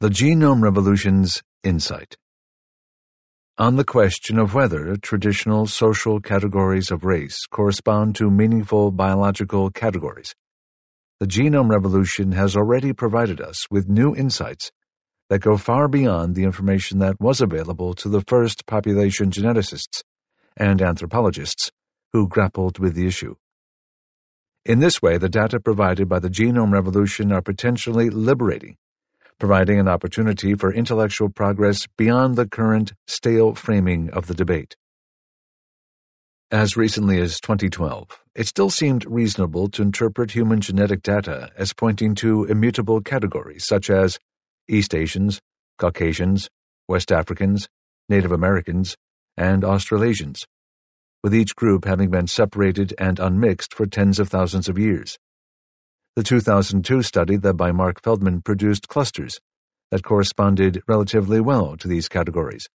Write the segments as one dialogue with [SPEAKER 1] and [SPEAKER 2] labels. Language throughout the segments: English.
[SPEAKER 1] The Genome Revolution's Insight On the question of whether traditional social categories of race correspond to meaningful biological categories, the Genome Revolution has already provided us with new insights that go far beyond the information that was available to the first population geneticists and anthropologists who grappled with the issue. In this way, the data provided by the Genome Revolution are potentially liberating providing an opportunity for intellectual progress beyond the current stale framing of the debate. As recently as 2012, it still seemed reasonable to interpret human genetic data as pointing to immutable categories such as East Asians, Caucasians, West Africans, Native Americans, and Australasians, with each group having been separated and unmixed for tens of thousands of years. The 2002 study led by Mark Feldman produced clusters that corresponded relatively well to these categories,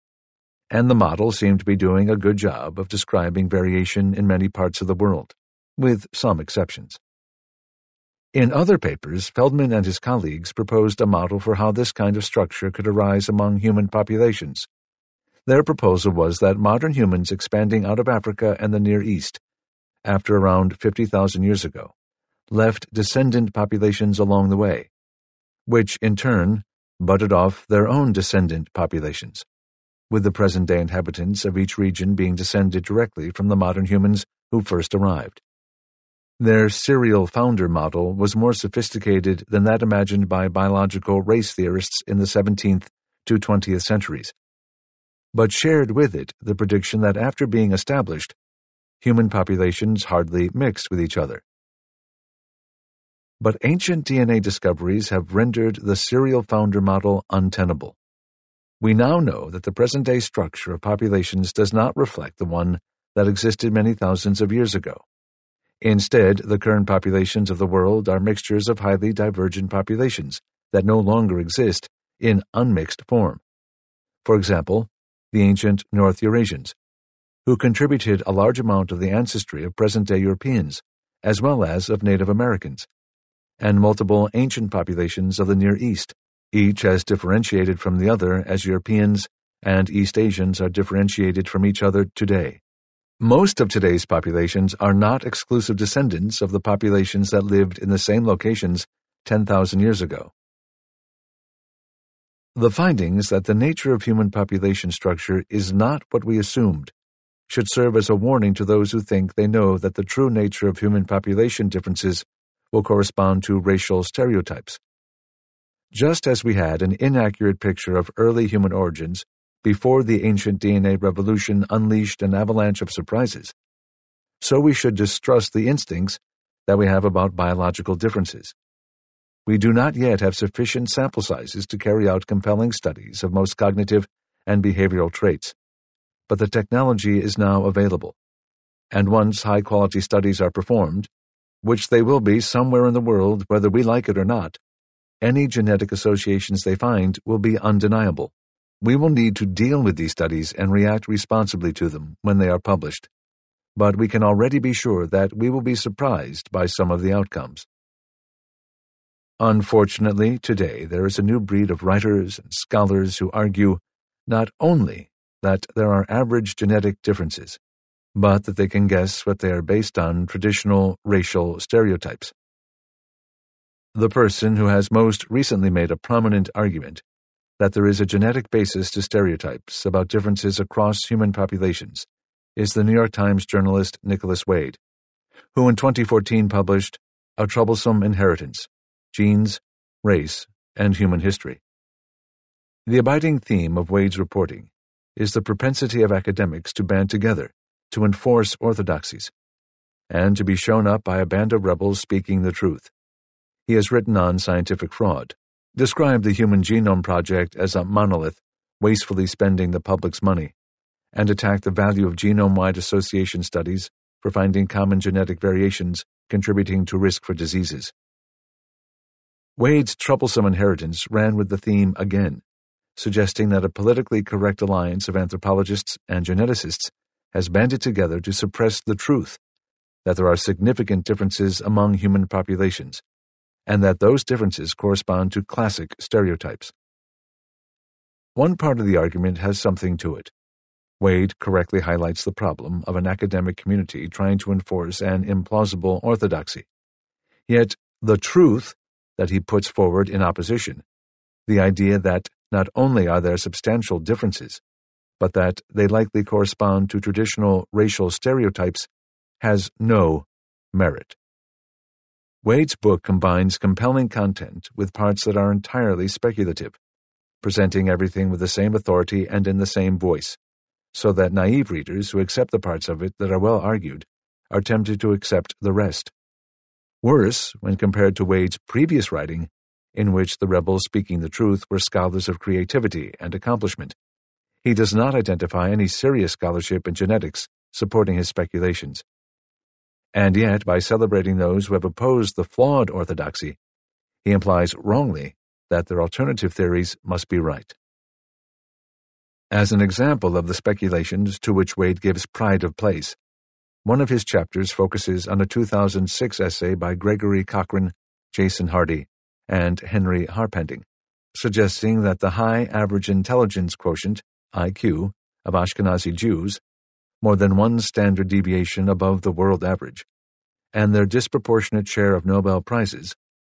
[SPEAKER 1] and the model seemed to be doing a good job of describing variation in many parts of the world, with some exceptions. In other papers, Feldman and his colleagues proposed a model for how this kind of structure could arise among human populations. Their proposal was that modern humans expanding out of Africa and the Near East, after around 50,000 years ago, left descendant populations along the way, which in turn budded off their own descendant populations, with the present day inhabitants of each region being descended directly from the modern humans who first arrived. Their serial founder model was more sophisticated than that imagined by biological race theorists in the 17th to 20th centuries, but shared with it the prediction that after being established, human populations hardly mixed with each other but ancient DNA discoveries have rendered the serial founder model untenable. We now know that the present day structure of populations does not reflect the one that existed many thousands of years ago. Instead, the current populations of the world are mixtures of highly divergent populations that no longer exist in unmixed form. For example, the ancient North Eurasians, who contributed a large amount of the ancestry of present day Europeans, as well as of Native Americans and multiple ancient populations of the Near East, each as differentiated from the other as Europeans and East Asians are differentiated from each other today. Most of today's populations are not exclusive descendants of the populations that lived in the same locations 10,000 years ago. The findings that the nature of human population structure is not what we assumed should serve as a warning to those who think they know that the true nature of human population differences will correspond to racial stereotypes. Just as we had an inaccurate picture of early human origins before the ancient DNA revolution unleashed an avalanche of surprises, so we should distrust the instincts that we have about biological differences. We do not yet have sufficient sample sizes to carry out compelling studies of most cognitive and behavioral traits, but the technology is now available. And once high quality studies are performed, which they will be somewhere in the world whether we like it or not, any genetic associations they find will be undeniable. We will need to deal with these studies and react responsibly to them when they are published. But we can already be sure that we will be surprised by some of the outcomes. Unfortunately, today there is a new breed of writers and scholars who argue not only that there are average genetic differences, but that they can guess what they are based on traditional racial stereotypes. The person who has most recently made a prominent argument that there is a genetic basis to stereotypes about differences across human populations is the New York Times journalist Nicholas Wade, who in 2014 published A Troublesome Inheritance Genes, Race, and Human History. The abiding theme of Wade's reporting is the propensity of academics to band together to enforce orthodoxies, and to be shown up by a band of rebels speaking the truth. He has written on scientific fraud, described the Human Genome Project as a monolith, wastefully spending the public's money, and attacked the value of genome wide association studies for finding common genetic variations contributing to risk for diseases. Wade's troublesome inheritance ran with the theme again, suggesting that a politically correct alliance of anthropologists and geneticists has banded together to suppress the truth that there are significant differences among human populations, and that those differences correspond to classic stereotypes. One part of the argument has something to it. Wade correctly highlights the problem of an academic community trying to enforce an implausible orthodoxy. Yet, the truth that he puts forward in opposition, the idea that not only are there substantial differences, but that they likely correspond to traditional racial stereotypes, has no merit. Wade's book combines compelling content with parts that are entirely speculative, presenting everything with the same authority and in the same voice, so that naive readers who accept the parts of it that are well argued are tempted to accept the rest. Worse, when compared to Wade's previous writing, in which the rebels speaking the truth were scholars of creativity and accomplishment, he does not identify any serious scholarship in genetics supporting his speculations. And yet, by celebrating those who have opposed the flawed orthodoxy, he implies wrongly that their alternative theories must be right. As an example of the speculations to which Wade gives pride of place, one of his chapters focuses on a 2006 essay by Gregory Cochran, Jason Hardy, and Henry Harpending, suggesting that the high average intelligence quotient, IQ, of Ashkenazi Jews more than one standard deviation above the world average, and their disproportionate share of Nobel Prizes,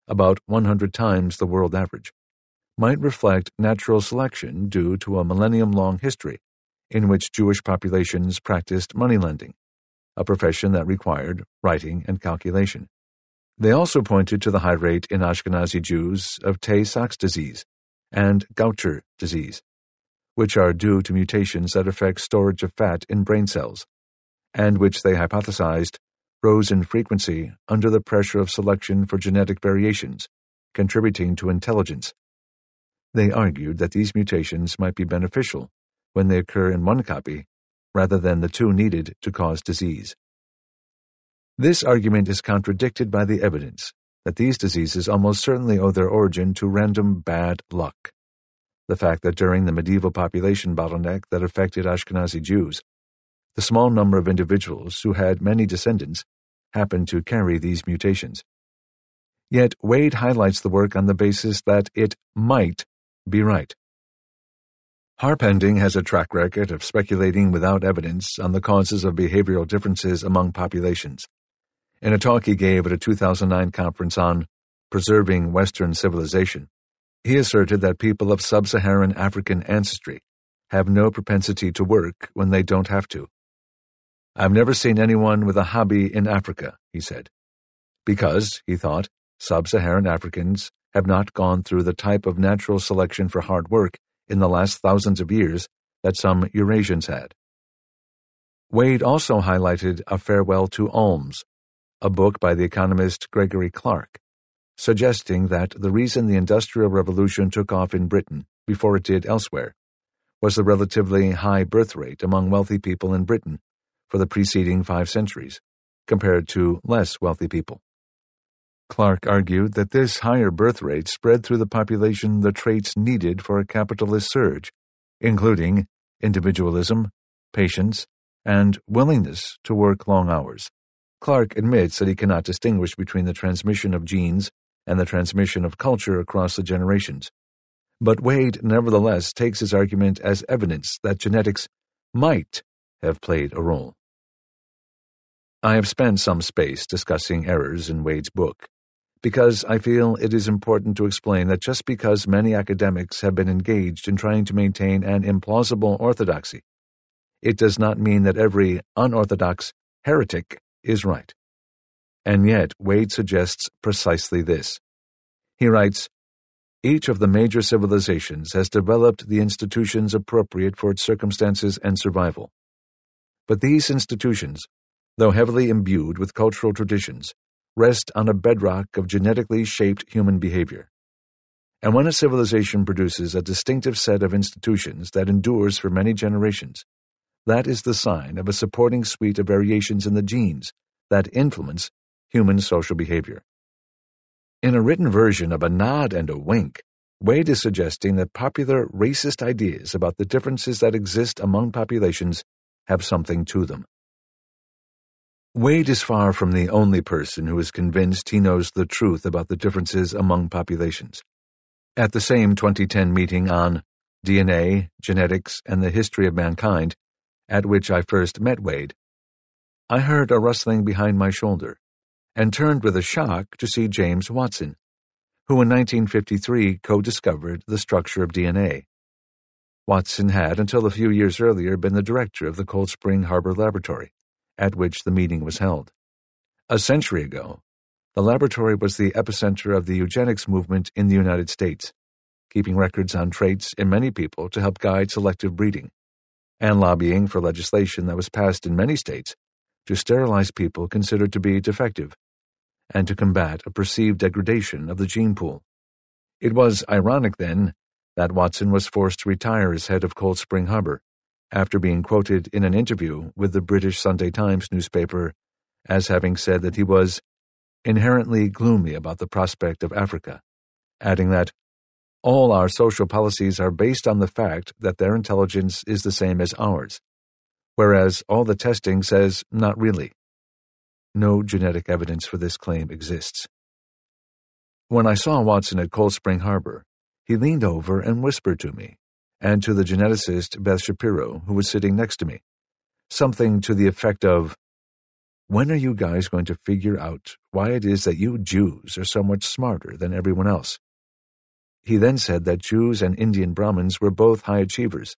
[SPEAKER 1] about 100 times the world average, might reflect natural selection due to a millennium long history in which Jewish populations practiced moneylending, a profession that required writing and calculation. They also pointed to the high rate in Ashkenazi Jews of Tay Sachs disease and Gaucher disease, which are due to mutations that affect storage of fat in brain cells, and which they hypothesized rose in frequency under the pressure of selection for genetic variations, contributing to intelligence. They argued that these mutations might be beneficial when they occur in one copy rather than the two needed to cause disease. This argument is contradicted by the evidence that these diseases almost certainly owe their origin to random bad luck the fact that during the medieval population bottleneck that affected Ashkenazi Jews, the small number of individuals who had many descendants happened to carry these mutations. Yet Wade highlights the work on the basis that it might be right. Harpending has a track record of speculating without evidence on the causes of behavioral differences among populations. In a talk he gave at a 2009 conference on preserving Western civilization, he asserted that people of sub Saharan African ancestry have no propensity to work when they don't have to. I've never seen anyone with a hobby in Africa, he said, because, he thought, sub Saharan Africans have not gone through the type of natural selection for hard work in the last thousands of years that some Eurasians had. Wade also highlighted A Farewell to Alms, a book by the economist Gregory Clark, suggesting that the reason the Industrial Revolution took off in Britain before it did elsewhere was the relatively high birth rate among wealthy people in Britain for the preceding five centuries, compared to less wealthy people. Clark argued that this higher birth rate spread through the population the traits needed for a capitalist surge, including individualism, patience, and willingness to work long hours. Clark admits that he cannot distinguish between the transmission of genes and the transmission of culture across the generations. But Wade nevertheless takes his argument as evidence that genetics might have played a role. I have spent some space discussing errors in Wade's book, because I feel it is important to explain that just because many academics have been engaged in trying to maintain an implausible orthodoxy, it does not mean that every unorthodox heretic is right. And yet, Wade suggests precisely this. He writes, Each of the major civilizations has developed the institutions appropriate for its circumstances and survival. But these institutions, though heavily imbued with cultural traditions, rest on a bedrock of genetically shaped human behavior. And when a civilization produces a distinctive set of institutions that endures for many generations, that is the sign of a supporting suite of variations in the genes that influence human social behavior. In a written version of a nod and a wink, Wade is suggesting that popular racist ideas about the differences that exist among populations have something to them. Wade is far from the only person who is convinced he knows the truth about the differences among populations. At the same 2010 meeting on DNA, Genetics, and the History of Mankind, at which I first met Wade, I heard a rustling behind my shoulder and turned with a shock to see James Watson, who in 1953 co-discovered the structure of DNA. Watson had, until a few years earlier, been the director of the Cold Spring Harbor Laboratory, at which the meeting was held. A century ago, the laboratory was the epicenter of the eugenics movement in the United States, keeping records on traits in many people to help guide selective breeding, and lobbying for legislation that was passed in many states to sterilize people considered to be defective, and to combat a perceived degradation of the gene pool. It was ironic, then, that Watson was forced to retire as head of Cold Spring Harbor, after being quoted in an interview with the British Sunday Times newspaper as having said that he was inherently gloomy about the prospect of Africa, adding that all our social policies are based on the fact that their intelligence is the same as ours, whereas all the testing says not really. No genetic evidence for this claim exists. When I saw Watson at Cold Spring Harbor, he leaned over and whispered to me, and to the geneticist Beth Shapiro, who was sitting next to me, something to the effect of, When are you guys going to figure out why it is that you Jews are so much smarter than everyone else? He then said that Jews and Indian Brahmins were both high achievers,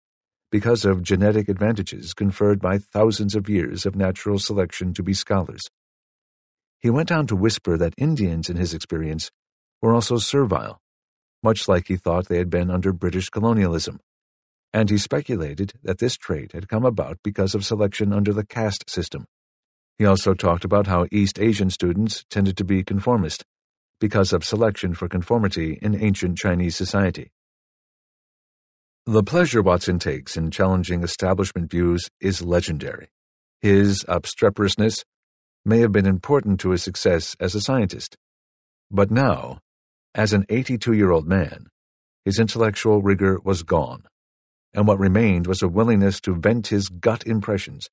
[SPEAKER 1] because of genetic advantages conferred by thousands of years of natural selection to be scholars. He went on to whisper that Indians, in his experience, were also servile, much like he thought they had been under British colonialism, and he speculated that this trait had come about because of selection under the caste system. He also talked about how East Asian students tended to be conformist because of selection for conformity in ancient Chinese society. The pleasure Watson takes in challenging establishment views is legendary. His obstreperousness may have been important to his success as a scientist. But now, as an 82 year old man, his intellectual rigor was gone, and what remained was a willingness to vent his gut impressions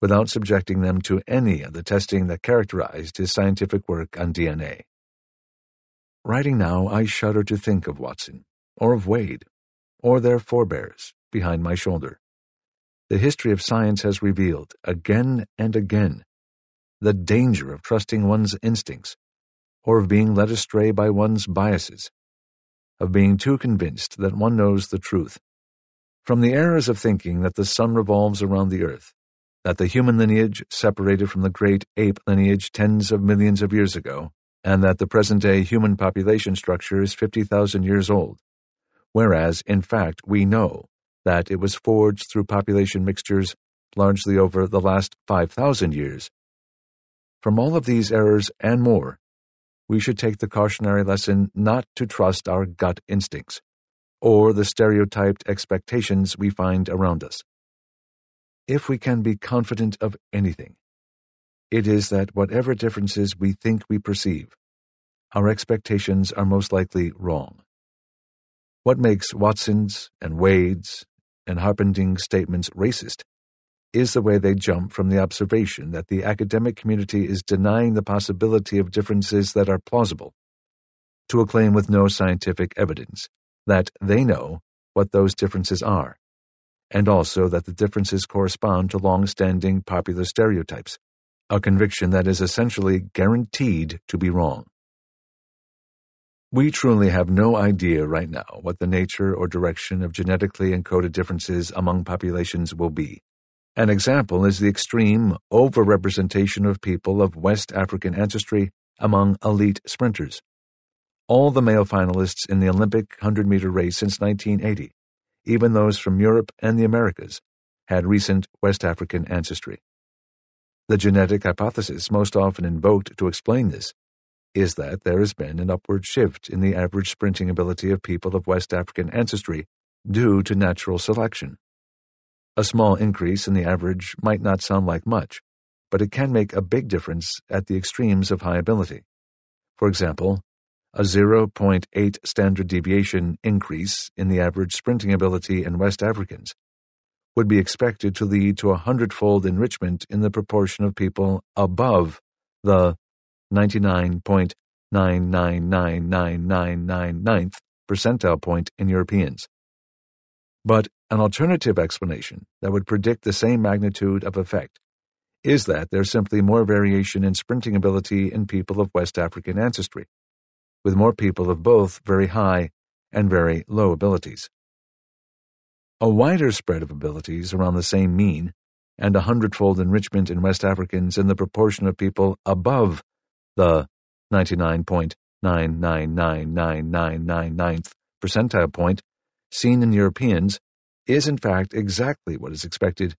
[SPEAKER 1] without subjecting them to any of the testing that characterized his scientific work on DNA. Writing now, I shudder to think of Watson, or of Wade, or their forebears behind my shoulder. The history of science has revealed, again and again, the danger of trusting one's instincts, or of being led astray by one's biases, of being too convinced that one knows the truth. From the errors of thinking that the sun revolves around the earth, that the human lineage separated from the great ape lineage tens of millions of years ago, and that the present day human population structure is 50,000 years old, whereas, in fact, we know that it was forged through population mixtures largely over the last 5,000 years. From all of these errors and more, we should take the cautionary lesson not to trust our gut instincts or the stereotyped expectations we find around us. If we can be confident of anything, it is that whatever differences we think we perceive, our expectations are most likely wrong. What makes Watson's and Wade's and Harpending's statements racist is the way they jump from the observation that the academic community is denying the possibility of differences that are plausible to a claim with no scientific evidence that they know what those differences are, and also that the differences correspond to long-standing popular stereotypes, a conviction that is essentially guaranteed to be wrong. We truly have no idea right now what the nature or direction of genetically encoded differences among populations will be. An example is the extreme overrepresentation of people of West African ancestry among elite sprinters. All the male finalists in the Olympic 100 meter race since 1980, even those from Europe and the Americas, had recent West African ancestry. The genetic hypothesis most often invoked to explain this is that there has been an upward shift in the average sprinting ability of people of West African ancestry due to natural selection. A small increase in the average might not sound like much, but it can make a big difference at the extremes of high ability. For example, a 0.8 standard deviation increase in the average sprinting ability in West Africans would be expected to lead to a hundredfold enrichment in the proportion of people above the 99.999999th percentile point in Europeans. But an alternative explanation that would predict the same magnitude of effect is that there's simply more variation in sprinting ability in people of West African ancestry, with more people of both very high and very low abilities. A wider spread of abilities around the same mean and a hundredfold enrichment in West Africans in the proportion of people above the 99.9999999th percentile point seen in Europeans is in fact exactly what is expected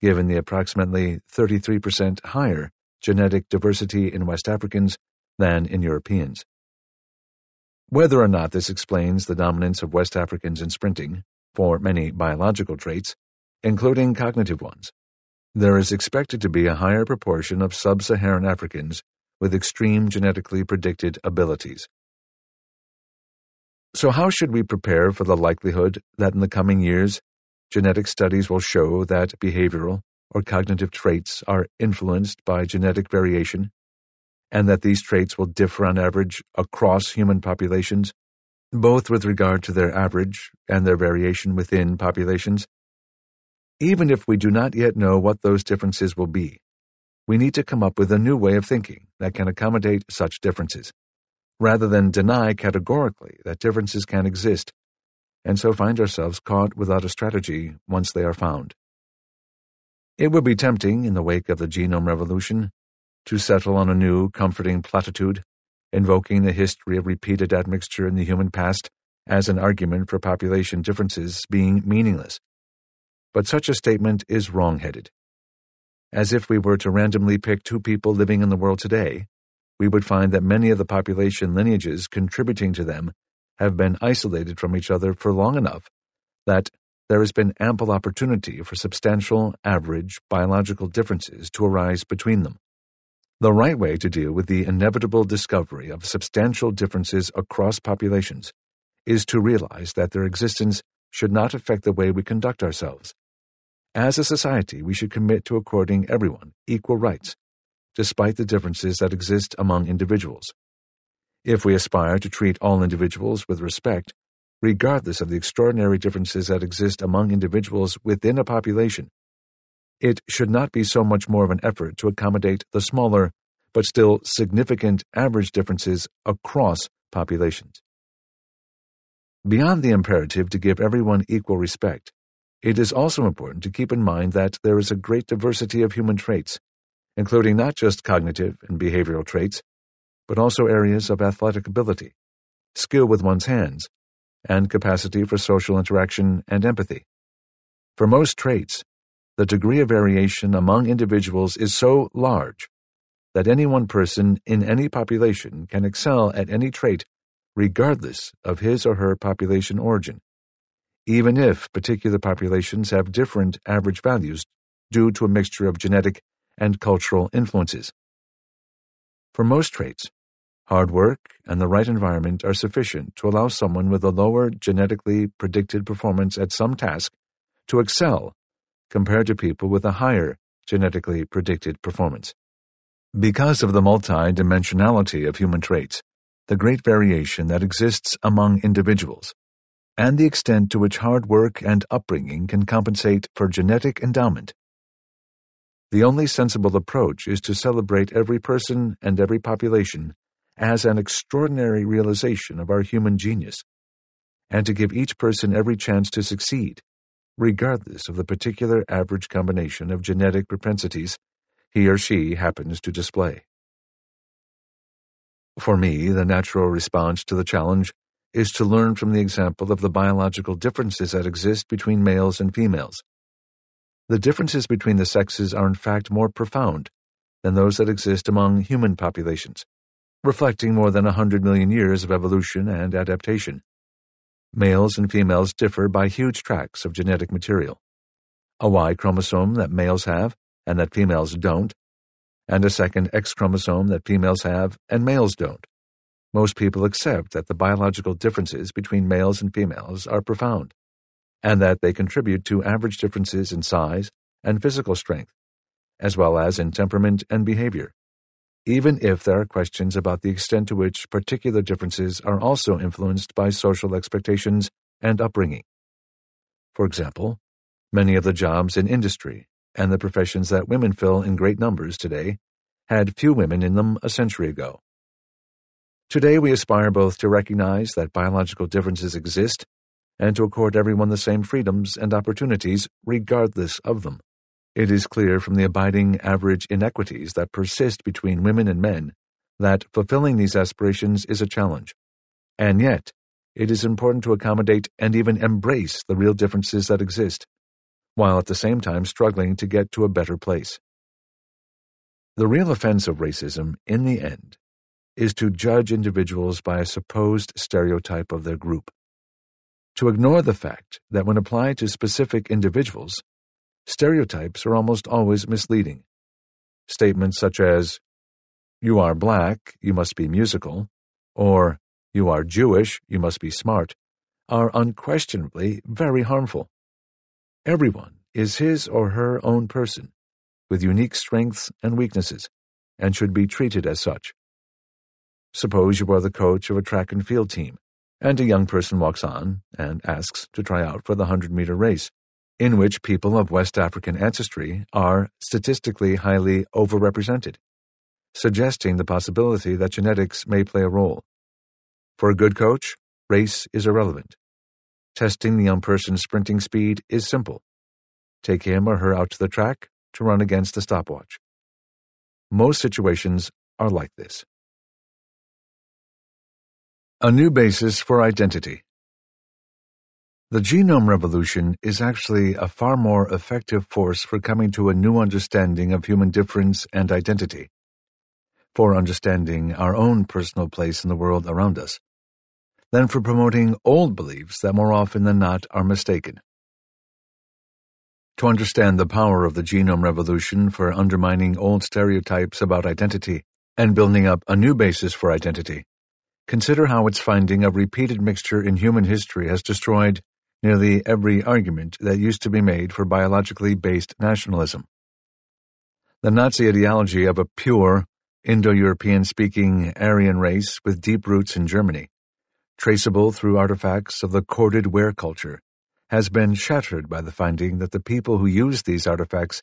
[SPEAKER 1] given the approximately 33% higher genetic diversity in West Africans than in Europeans. Whether or not this explains the dominance of West Africans in sprinting for many biological traits, including cognitive ones, there is expected to be a higher proportion of sub Saharan Africans with extreme genetically predicted abilities. So, how should we prepare for the likelihood that in the coming years, genetic studies will show that behavioral or cognitive traits are influenced by genetic variation, and that these traits will differ on average across human populations, both with regard to their average and their variation within populations? Even if we do not yet know what those differences will be, we need to come up with a new way of thinking that can accommodate such differences, rather than deny categorically that differences can exist, and so find ourselves caught without a strategy once they are found. It would be tempting, in the wake of the genome revolution, to settle on a new, comforting platitude, invoking the history of repeated admixture in the human past as an argument for population differences being meaningless but such a statement is wrong-headed. As if we were to randomly pick two people living in the world today, we would find that many of the population lineages contributing to them have been isolated from each other for long enough that there has been ample opportunity for substantial, average, biological differences to arise between them. The right way to deal with the inevitable discovery of substantial differences across populations is to realize that their existence should not affect the way we conduct ourselves. As a society, we should commit to according everyone equal rights, despite the differences that exist among individuals. If we aspire to treat all individuals with respect, regardless of the extraordinary differences that exist among individuals within a population, it should not be so much more of an effort to accommodate the smaller, but still significant average differences across populations. Beyond the imperative to give everyone equal respect, it is also important to keep in mind that there is a great diversity of human traits, including not just cognitive and behavioral traits, but also areas of athletic ability, skill with one's hands, and capacity for social interaction and empathy. For most traits, the degree of variation among individuals is so large that any one person in any population can excel at any trait regardless of his or her population origin, even if particular populations have different average values due to a mixture of genetic and cultural influences. For most traits, hard work and the right environment are sufficient to allow someone with a lower genetically predicted performance at some task to excel compared to people with a higher genetically predicted performance. Because of the multi-dimensionality of human traits, the great variation that exists among individuals, and the extent to which hard work and upbringing can compensate for genetic endowment. The only sensible approach is to celebrate every person and every population as an extraordinary realization of our human genius, and to give each person every chance to succeed, regardless of the particular average combination of genetic propensities he or she happens to display. For me, the natural response to the challenge is to learn from the example of the biological differences that exist between males and females. The differences between the sexes are in fact more profound than those that exist among human populations, reflecting more than a hundred million years of evolution and adaptation. Males and females differ by huge tracts of genetic material. A Y chromosome that males have and that females don't and a second X chromosome that females have and males don't. Most people accept that the biological differences between males and females are profound, and that they contribute to average differences in size and physical strength, as well as in temperament and behavior, even if there are questions about the extent to which particular differences are also influenced by social expectations and upbringing. For example, many of the jobs in industry and the professions that women fill in great numbers today had few women in them a century ago. Today we aspire both to recognize that biological differences exist and to accord everyone the same freedoms and opportunities regardless of them. It is clear from the abiding average inequities that persist between women and men that fulfilling these aspirations is a challenge. And yet, it is important to accommodate and even embrace the real differences that exist, while at the same time struggling to get to a better place. The real offense of racism, in the end, is to judge individuals by a supposed stereotype of their group. To ignore the fact that when applied to specific individuals, stereotypes are almost always misleading. Statements such as, you are black, you must be musical, or you are Jewish, you must be smart, are unquestionably very harmful. Everyone is his or her own person, with unique strengths and weaknesses, and should be treated as such. Suppose you are the coach of a track and field team, and a young person walks on and asks to try out for the 100 meter race, in which people of West African ancestry are statistically highly overrepresented suggesting the possibility that genetics may play a role. For a good coach, race is irrelevant. Testing the young person's sprinting speed is simple. Take him or her out to the track to run against the stopwatch. Most situations are like this. A new basis for identity. The genome revolution is actually a far more effective force for coming to a new understanding of human difference and identity for understanding our own personal place in the world around us, than for promoting old beliefs that more often than not are mistaken. To understand the power of the genome revolution for undermining old stereotypes about identity and building up a new basis for identity, consider how its finding of repeated mixture in human history has destroyed nearly every argument that used to be made for biologically based nationalism. The Nazi ideology of a pure, Indo-European speaking Aryan race with deep roots in Germany, traceable through artifacts of the corded ware culture, has been shattered by the finding that the people who used these artifacts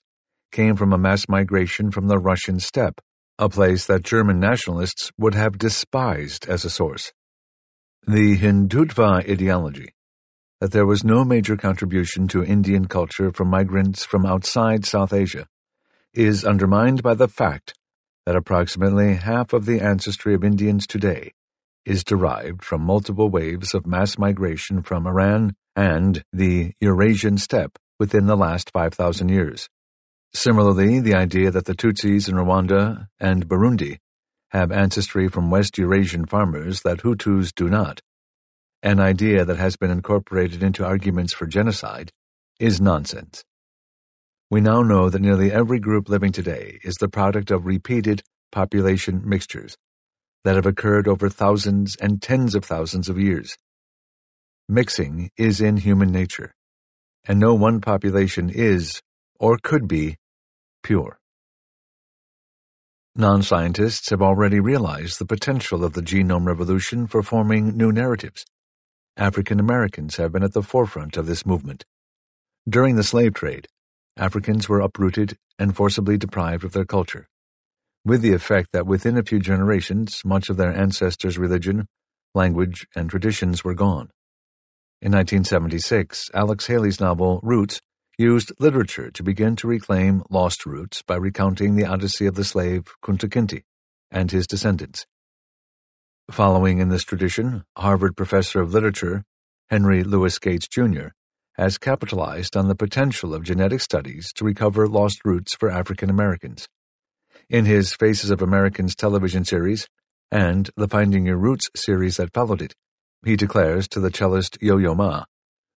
[SPEAKER 1] came from a mass migration from the Russian steppe, a place that German nationalists would have despised as a source. The Hindutva ideology, that there was no major contribution to Indian culture from migrants from outside South Asia, is undermined by the fact that approximately half of the ancestry of Indians today is derived from multiple waves of mass migration from Iran and the Eurasian steppe within the last 5,000 years. Similarly, the idea that the Tutsis in Rwanda and Burundi have ancestry from West Eurasian farmers that Hutus do not, an idea that has been incorporated into arguments for genocide, is nonsense. We now know that nearly every group living today is the product of repeated population mixtures that have occurred over thousands and tens of thousands of years. Mixing is in human nature, and no one population is, or could be, pure. Non-scientists have already realized the potential of the genome revolution for forming new narratives. African Americans have been at the forefront of this movement. During the slave trade, Africans were uprooted and forcibly deprived of their culture, with the effect that within a few generations much of their ancestors' religion, language, and traditions were gone. In 1976, Alex Haley's novel Roots used literature to begin to reclaim lost roots by recounting the odyssey of the slave Kunta Kinte and his descendants. Following in this tradition, Harvard professor of literature Henry Louis Gates, Jr., has capitalized on the potential of genetic studies to recover lost roots for African Americans. In his Faces of Americans television series and the Finding Your Roots series that followed it, he declares to the cellist Yo-Yo Ma,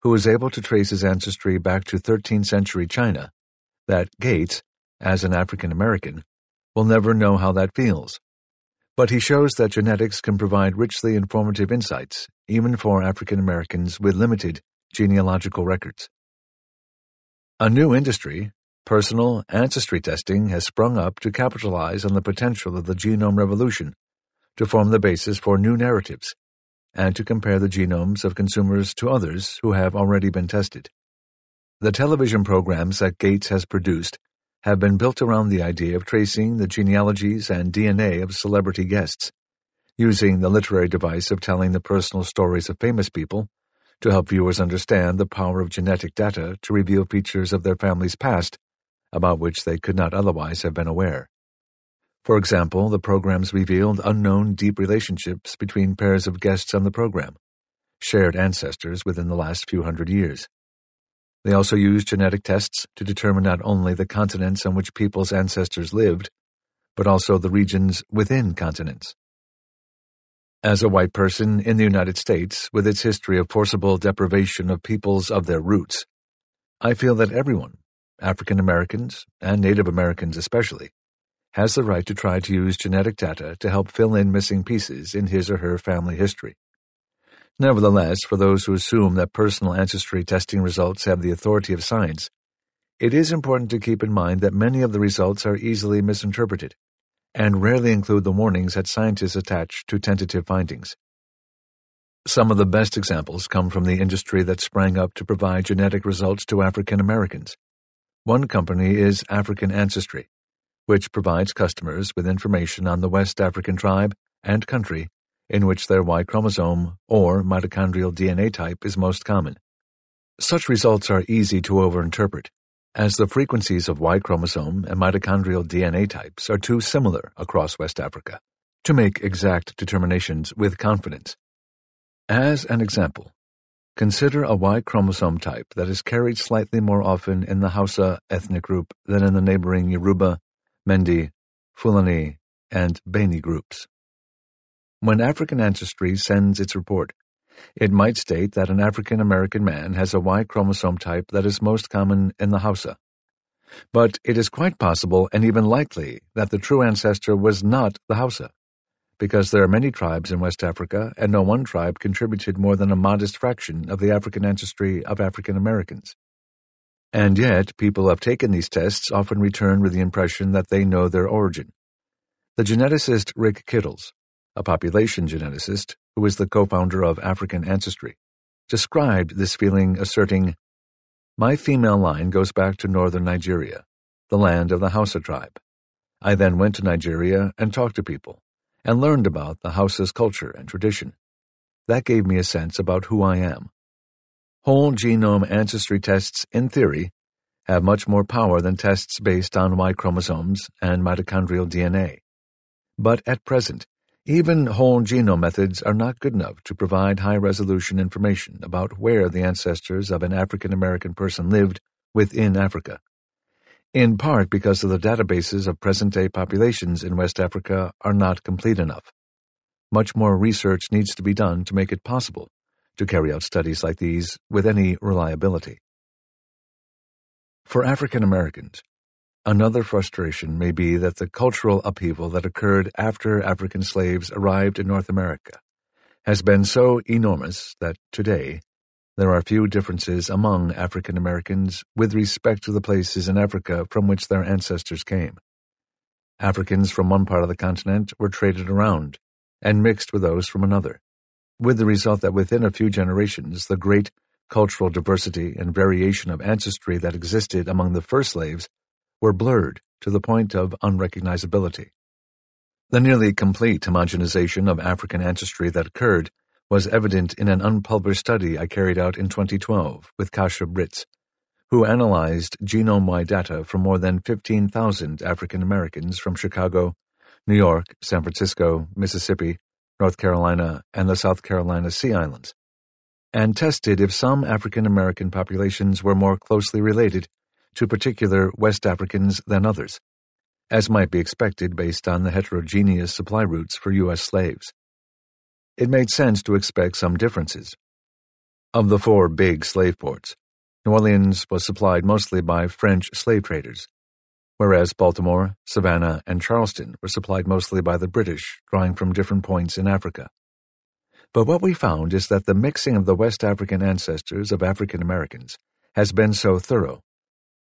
[SPEAKER 1] who is able to trace his ancestry back to 13th century China, that Gates, as an African American, will never know how that feels. But he shows that genetics can provide richly informative insights, even for African Americans with limited genealogical records. A new industry, personal ancestry testing, has sprung up to capitalize on the potential of the genome revolution to form the basis for new narratives and to compare the genomes of consumers to others who have already been tested. The television programs that Gates has produced have been built around the idea of tracing the genealogies and DNA of celebrity guests, using the literary device of telling the personal stories of famous people to help viewers understand the power of genetic data to reveal features of their family's past about which they could not otherwise have been aware. For example, the programs revealed unknown deep relationships between pairs of guests on the program, shared ancestors within the last few hundred years. They also used genetic tests to determine not only the continents on which people's ancestors lived, but also the regions within continents. As a white person in the United States, with its history of forcible deprivation of peoples of their roots, I feel that everyone, African Americans, and Native Americans especially, has the right to try to use genetic data to help fill in missing pieces in his or her family history. Nevertheless, for those who assume that personal ancestry testing results have the authority of science, it is important to keep in mind that many of the results are easily misinterpreted and rarely include the warnings that scientists attach to tentative findings. Some of the best examples come from the industry that sprang up to provide genetic results to African Americans. One company is African Ancestry, which provides customers with information on the West African tribe and country in which their Y chromosome or mitochondrial DNA type is most common. Such results are easy to overinterpret, as the frequencies of Y chromosome and mitochondrial DNA types are too similar across West Africa to make exact determinations with confidence. As an example, consider a Y chromosome type that is carried slightly more often in the Hausa ethnic group than in the neighboring Yoruba, Mende, Fulani, and Beni groups. When African Ancestry sends its report, it might state that an African American man has a Y chromosome type that is most common in the Hausa. But it is quite possible and even likely that the true ancestor was not the Hausa, because there are many tribes in West Africa and no one tribe contributed more than a modest fraction of the African ancestry of African Americans. And yet, people who have taken these tests often return with the impression that they know their origin. The geneticist Rick Kittles a population geneticist who is the co-founder of African Ancestry, described this feeling asserting, My female line goes back to northern Nigeria, the land of the Hausa tribe. I then went to Nigeria and talked to people, and learned about the Hausa's culture and tradition. That gave me a sense about who I am. Whole genome ancestry tests, in theory, have much more power than tests based on Y chromosomes and mitochondrial DNA. But at present, even whole genome methods are not good enough to provide high-resolution information about where the ancestors of an African American person lived within Africa, in part because of the databases of present-day populations in West Africa are not complete enough. Much more research needs to be done to make it possible to carry out studies like these with any reliability. For African Americans, Another frustration may be that the cultural upheaval that occurred after African slaves arrived in North America has been so enormous that today there are few differences among African Americans with respect to the places in Africa from which their ancestors came. Africans from one part of the continent were traded around and mixed with those from another, with the result that within a few generations the great cultural diversity and variation of ancestry that existed among the first slaves were blurred to the point of unrecognizability. The nearly complete homogenization of African ancestry that occurred was evident in an unpublished study I carried out in 2012 with Kasia Bryc, who analyzed genome-wide data from more than 15,000 African Americans from Chicago, New York, San Francisco, Mississippi, North Carolina, and the South Carolina Sea Islands, and tested if some African American populations were more closely related to particular West Africans than others, as might be expected based on the heterogeneous supply routes for U.S. slaves. It made sense to expect some differences. Of the four big slave ports, New Orleans was supplied mostly by French slave traders, whereas Baltimore, Savannah, and Charleston were supplied mostly by the British, drawing from different points in Africa. But what we found is that the mixing of the West African ancestors of African Americans has been so thorough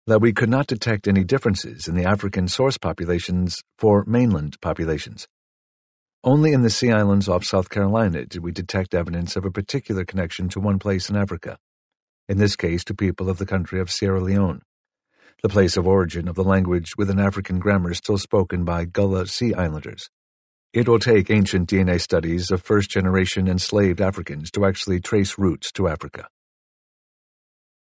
[SPEAKER 1] that we could not detect any differences in the African source populations for mainland populations. Only in the Sea Islands off South Carolina did we detect evidence of a particular connection to one place in Africa. in this case to people of the country of Sierra Leone, the place of origin of the language with an African grammar still spoken by Gullah Sea Islanders. It will take ancient DNA studies of first generation enslaved Africans to actually trace roots to Africa.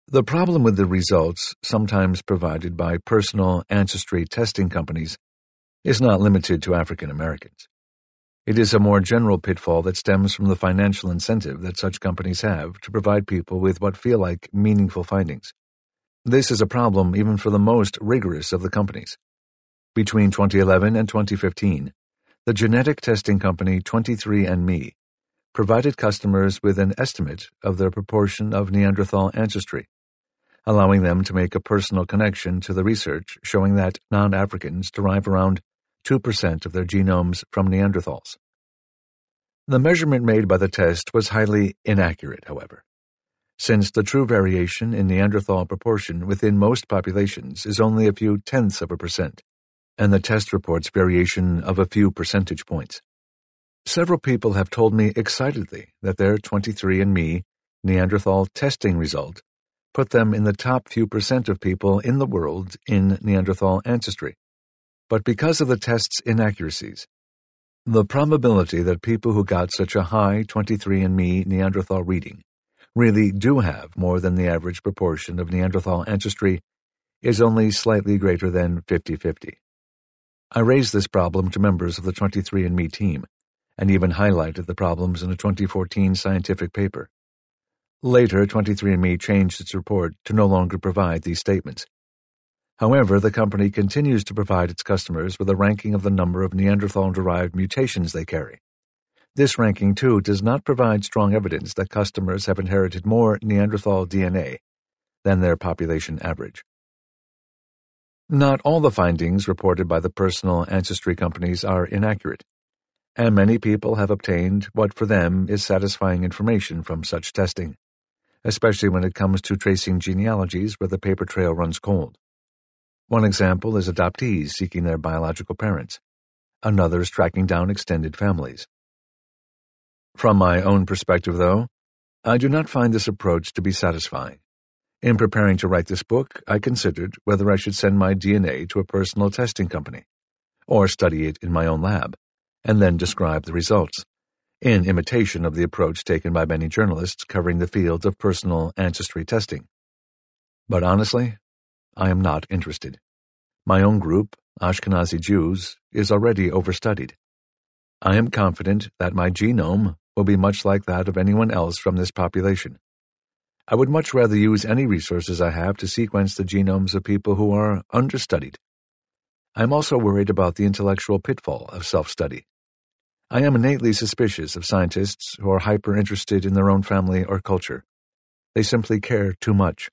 [SPEAKER 1] The problem with the results, sometimes provided by personal ancestry testing companies, is not limited to African Americans. It is a more general pitfall that stems from the financial incentive that such companies have to provide people with what feel like meaningful findings. This is a problem even for the most rigorous of the companies. Between 2011 and 2015, the genetic testing company 23andMe provided customers with an estimate of their proportion of Neanderthal ancestry, allowing them to make a personal connection to the research showing that non-Africans derive around 2% of their genomes from Neanderthals. The measurement made by the test was highly inaccurate, however, since the true variation in Neanderthal proportion within most populations is only a few tenths of a percent and the test reports variation of a few percentage points. Several people have told me excitedly that their 23andMe Neanderthal testing result put them in the top few percent of people in the world in Neanderthal ancestry. But because of the test's inaccuracies, the probability that people who got such a high 23andMe Neanderthal reading really do have more than the average proportion of Neanderthal ancestry is only slightly greater than 50 50. I raised this problem to members of the 23andMe team, and even highlighted the problems in a 2014 scientific paper. Later, 23andMe changed its report to no longer provide these statements. However, the company continues to provide its customers with a ranking of the number of Neanderthal-derived mutations they carry. This ranking, too, does not provide strong evidence that customers have inherited more Neanderthal DNA than their population average. Not all the findings reported by the personal ancestry companies are inaccurate, and many people have obtained what for them is satisfying information from such testing, especially when it comes to tracing genealogies where the paper trail runs cold. One example is adoptees seeking their biological parents. Another is tracking down extended families. From my own perspective, though, I do not find this approach to be satisfying. In preparing to write this book, I considered whether I should send my DNA to a personal testing company, or study it in my own lab, and then describe the results, in imitation of the approach taken by many journalists covering the field of personal ancestry testing. But honestly, I am not interested. My own group, Ashkenazi Jews, is already overstudied. I am confident that my genome will be much like that of anyone else from this population. I would much rather use any resources I have to sequence the genomes of people who are understudied. I am also worried about the intellectual pitfall of self-study. I am innately suspicious of scientists who are hyper-interested in their own family or culture. They simply care too much.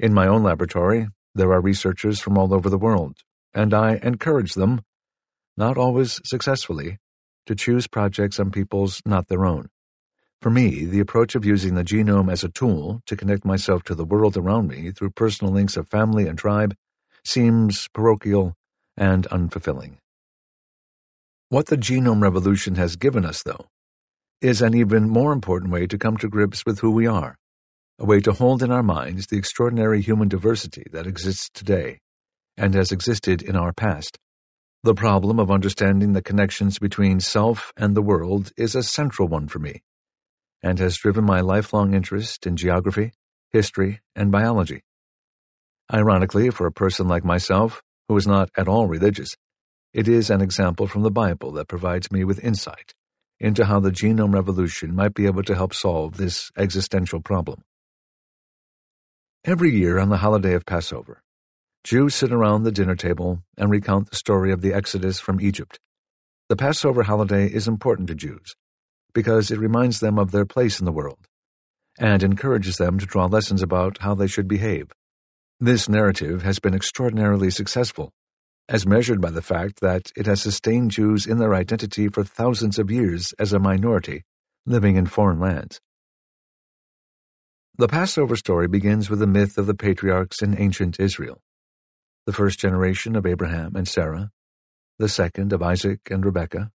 [SPEAKER 1] In my own laboratory, there are researchers from all over the world, and I encourage them, not always successfully, to choose projects on people's not their own. For me, the approach of using the genome as a tool to connect myself to the world around me through personal links of family and tribe seems parochial and unfulfilling. What the genome revolution has given us, though, is an even more important way to come to grips with who we are, a way to hold in our minds the extraordinary human diversity that exists today and has existed in our past. The problem of understanding the connections between self and the world is a central one for me and has driven my lifelong interest in geography, history, and biology. Ironically, for a person like myself, who is not at all religious, it is an example from the Bible that provides me with insight into how the genome revolution might be able to help solve this existential problem. Every year on the holiday of Passover, Jews sit around the dinner table and recount the story of the Exodus from Egypt. The Passover holiday is important to Jews because it reminds them of their place in the world and encourages them to draw lessons about how they should behave. This narrative has been extraordinarily successful, as measured by the fact that it has sustained Jews in their identity for thousands of years as a minority living in foreign lands. The Passover story begins with the myth of the patriarchs in ancient Israel. The first generation of Abraham and Sarah, the second of Isaac and Rebekah,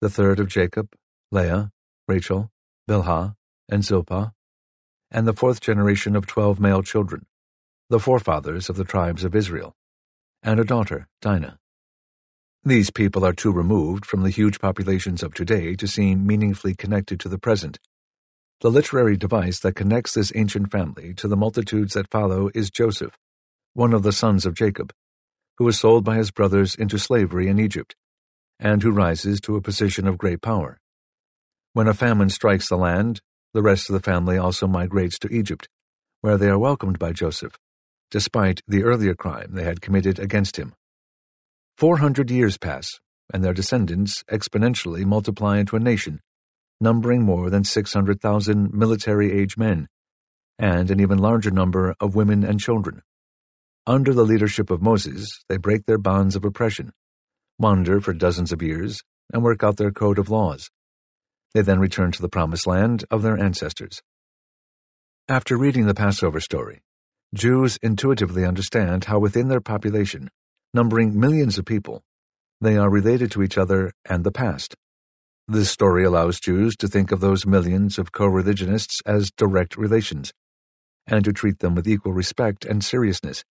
[SPEAKER 1] the third of Jacob, Leah, Rachel, Bilhah, and Zilpah, and the fourth generation of twelve male children, the forefathers of the tribes of Israel, and a daughter, Dinah. These people are too removed from the huge populations of today to seem meaningfully connected to the present. The literary device that connects this ancient family to the multitudes that follow is Joseph, one of the sons of Jacob, who was sold by his brothers into slavery in Egypt, and who rises to a position of great power. When a famine strikes the land, the rest of the family also migrates to Egypt, where they are welcomed by Joseph, despite the earlier crime they had committed against him. Four hundred years pass, and their descendants exponentially multiply into a nation, numbering more than 600,000 military-age men, and an even larger number of women and children. Under the leadership of Moses, they break their bonds of oppression, wander for dozens of years, and work out their code of laws. They then return to the promised land of their ancestors. After reading the Passover story, Jews intuitively understand how within their population, numbering millions of people, they are related to each other and the past. This story allows Jews to think of those millions of co-religionists as direct relations, and to treat them with equal respect and seriousness,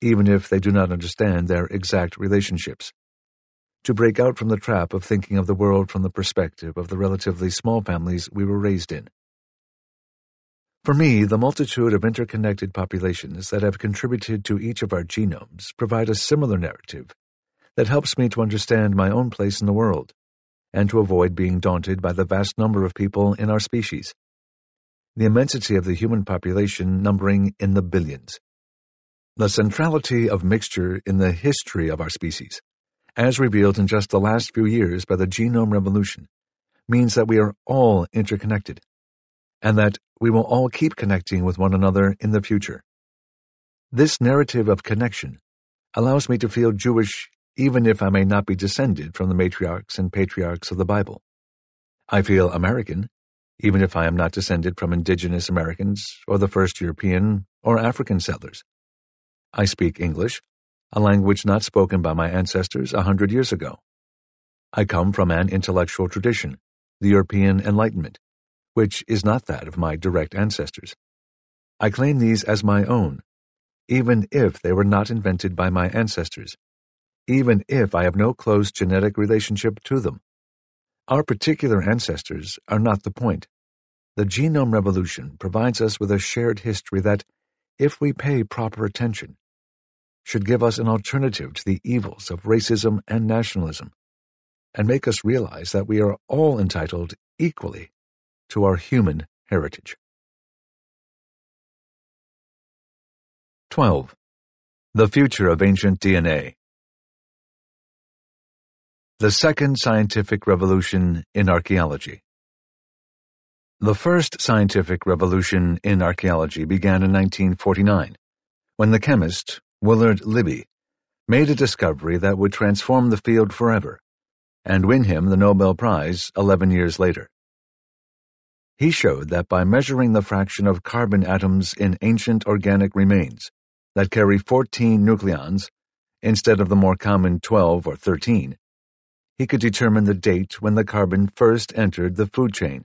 [SPEAKER 1] even if they do not understand their exact relationships to break out from the trap of thinking of the world from the perspective of the relatively small families we were raised in. For me, the multitude of interconnected populations that have contributed to each of our genomes provide a similar narrative that helps me to understand my own place in the world and to avoid being daunted by the vast number of people in our species. The immensity of the human population numbering in the billions. The centrality of mixture in the history of our species as revealed in just the last few years by the genome revolution, means that we are all interconnected, and that we will all keep connecting with one another in the future. This narrative of connection allows me to feel Jewish even if I may not be descended from the matriarchs and patriarchs of the Bible. I feel American even if I am not descended from indigenous Americans or the first European or African settlers. I speak English a language not spoken by my ancestors a hundred years ago. I come from an intellectual tradition, the European Enlightenment, which is not that of my direct ancestors. I claim these as my own, even if they were not invented by my ancestors, even if I have no close genetic relationship to them. Our particular ancestors are not the point. The genome revolution provides us with a shared history that, if we pay proper attention, should give us an alternative to the evils of racism and nationalism, and make us realize that we are all entitled equally to our human heritage. 12. The Future of Ancient DNA The Second Scientific Revolution in Archaeology The first scientific revolution in archaeology began in 1949, when the chemist Willard Libby, made a discovery that would transform the field forever and win him the Nobel Prize 11 years later. He showed that by measuring the fraction of carbon atoms in ancient organic remains that carry 14 nucleons instead of the more common 12 or 13, he could determine the date when the carbon first entered the food chain.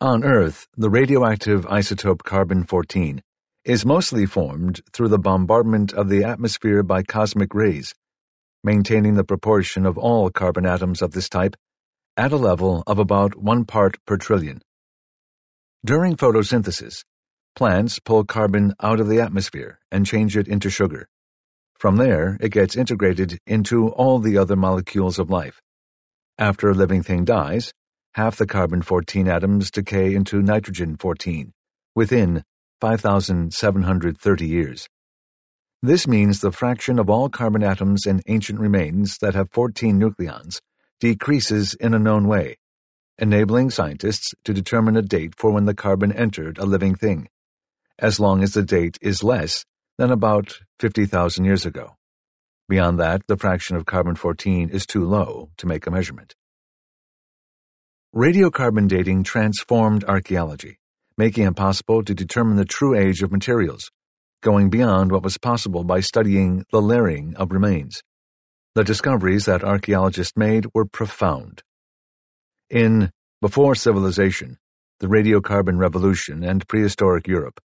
[SPEAKER 1] On Earth, the radioactive isotope carbon-14 is mostly formed through the bombardment of the atmosphere by cosmic rays, maintaining the proportion of all carbon atoms of this type at a level of about one part per trillion. During photosynthesis, plants pull carbon out of the atmosphere and change it into sugar. From there, it gets integrated into all the other molecules of life. After a living thing dies, half the carbon-14 atoms decay into nitrogen-14 within 5,730 years. This means the fraction of all carbon atoms in ancient remains that have 14 nucleons decreases in a known way, enabling scientists to determine a date for when the carbon entered a living thing, as long as the date is less than about 50,000 years ago. Beyond that, the fraction of carbon-14 is too low to make a measurement. Radiocarbon dating transformed archaeology making it possible to determine the true age of materials, going beyond what was possible by studying the layering of remains. The discoveries that archaeologists made were profound. In Before Civilization, The Radiocarbon Revolution and Prehistoric Europe,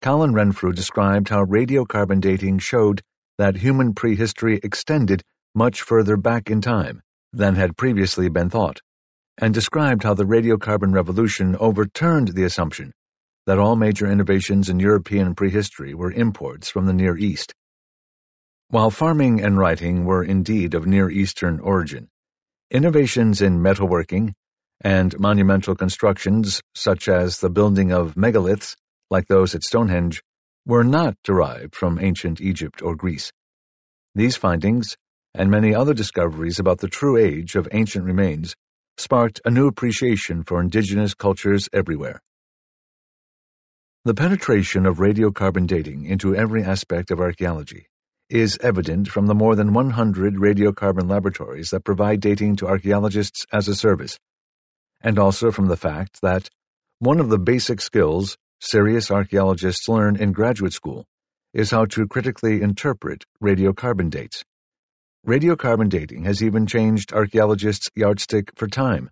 [SPEAKER 1] Colin Renfrew described how radiocarbon dating showed that human prehistory extended much further back in time than had previously been thought, and described how the radiocarbon revolution overturned the assumption that all major innovations in European prehistory were imports from the Near East. While farming and writing were indeed of Near Eastern origin, innovations in metalworking and monumental constructions, such as the building of megaliths, like those at Stonehenge, were not derived from ancient Egypt or Greece. These findings, and many other discoveries about the true age of ancient remains, sparked a new appreciation for indigenous cultures everywhere. The penetration of radiocarbon dating into every aspect of archaeology is evident from the more than 100 radiocarbon laboratories that provide dating to archaeologists as a service, and also from the fact that one of the basic skills serious archaeologists learn in graduate school is how to critically interpret radiocarbon dates. Radiocarbon dating has even changed archaeologists' yardstick for time.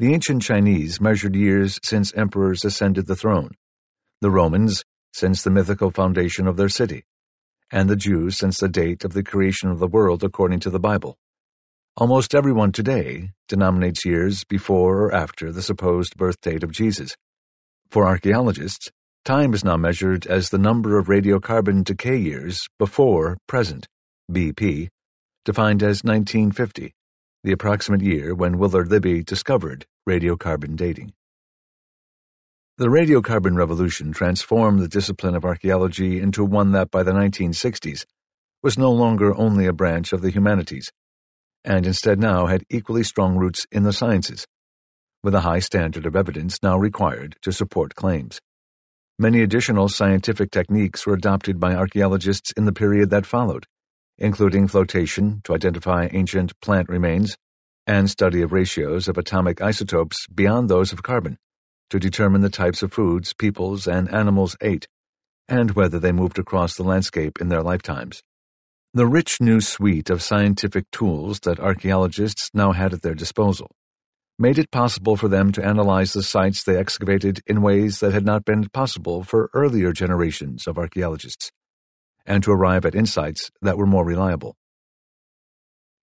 [SPEAKER 1] The ancient Chinese measured years since emperors ascended the throne, the Romans since the mythical foundation of their city, and the Jews since the date of the creation of the world according to the Bible. Almost everyone today denominates years before or after the supposed birth date of Jesus. For archaeologists, time is now measured as the number of radiocarbon decay years before present, BP, defined as 1950, the approximate year when Willard Libby discovered radiocarbon dating. The radiocarbon revolution transformed the discipline of archaeology into one that by the 1960s was no longer only a branch of the humanities, and instead now had equally strong roots in the sciences, with a high standard of evidence now required to support claims. Many additional scientific techniques were adopted by archaeologists in the period that followed, including flotation to identify ancient plant remains and study of ratios of atomic isotopes beyond those of carbon to determine the types of foods peoples and animals ate, and whether they moved across the landscape in their lifetimes. The rich new suite of scientific tools that archaeologists now had at their disposal made it possible for them to analyze the sites they excavated in ways that had not been possible for earlier generations of archaeologists, and to arrive at insights that were more reliable.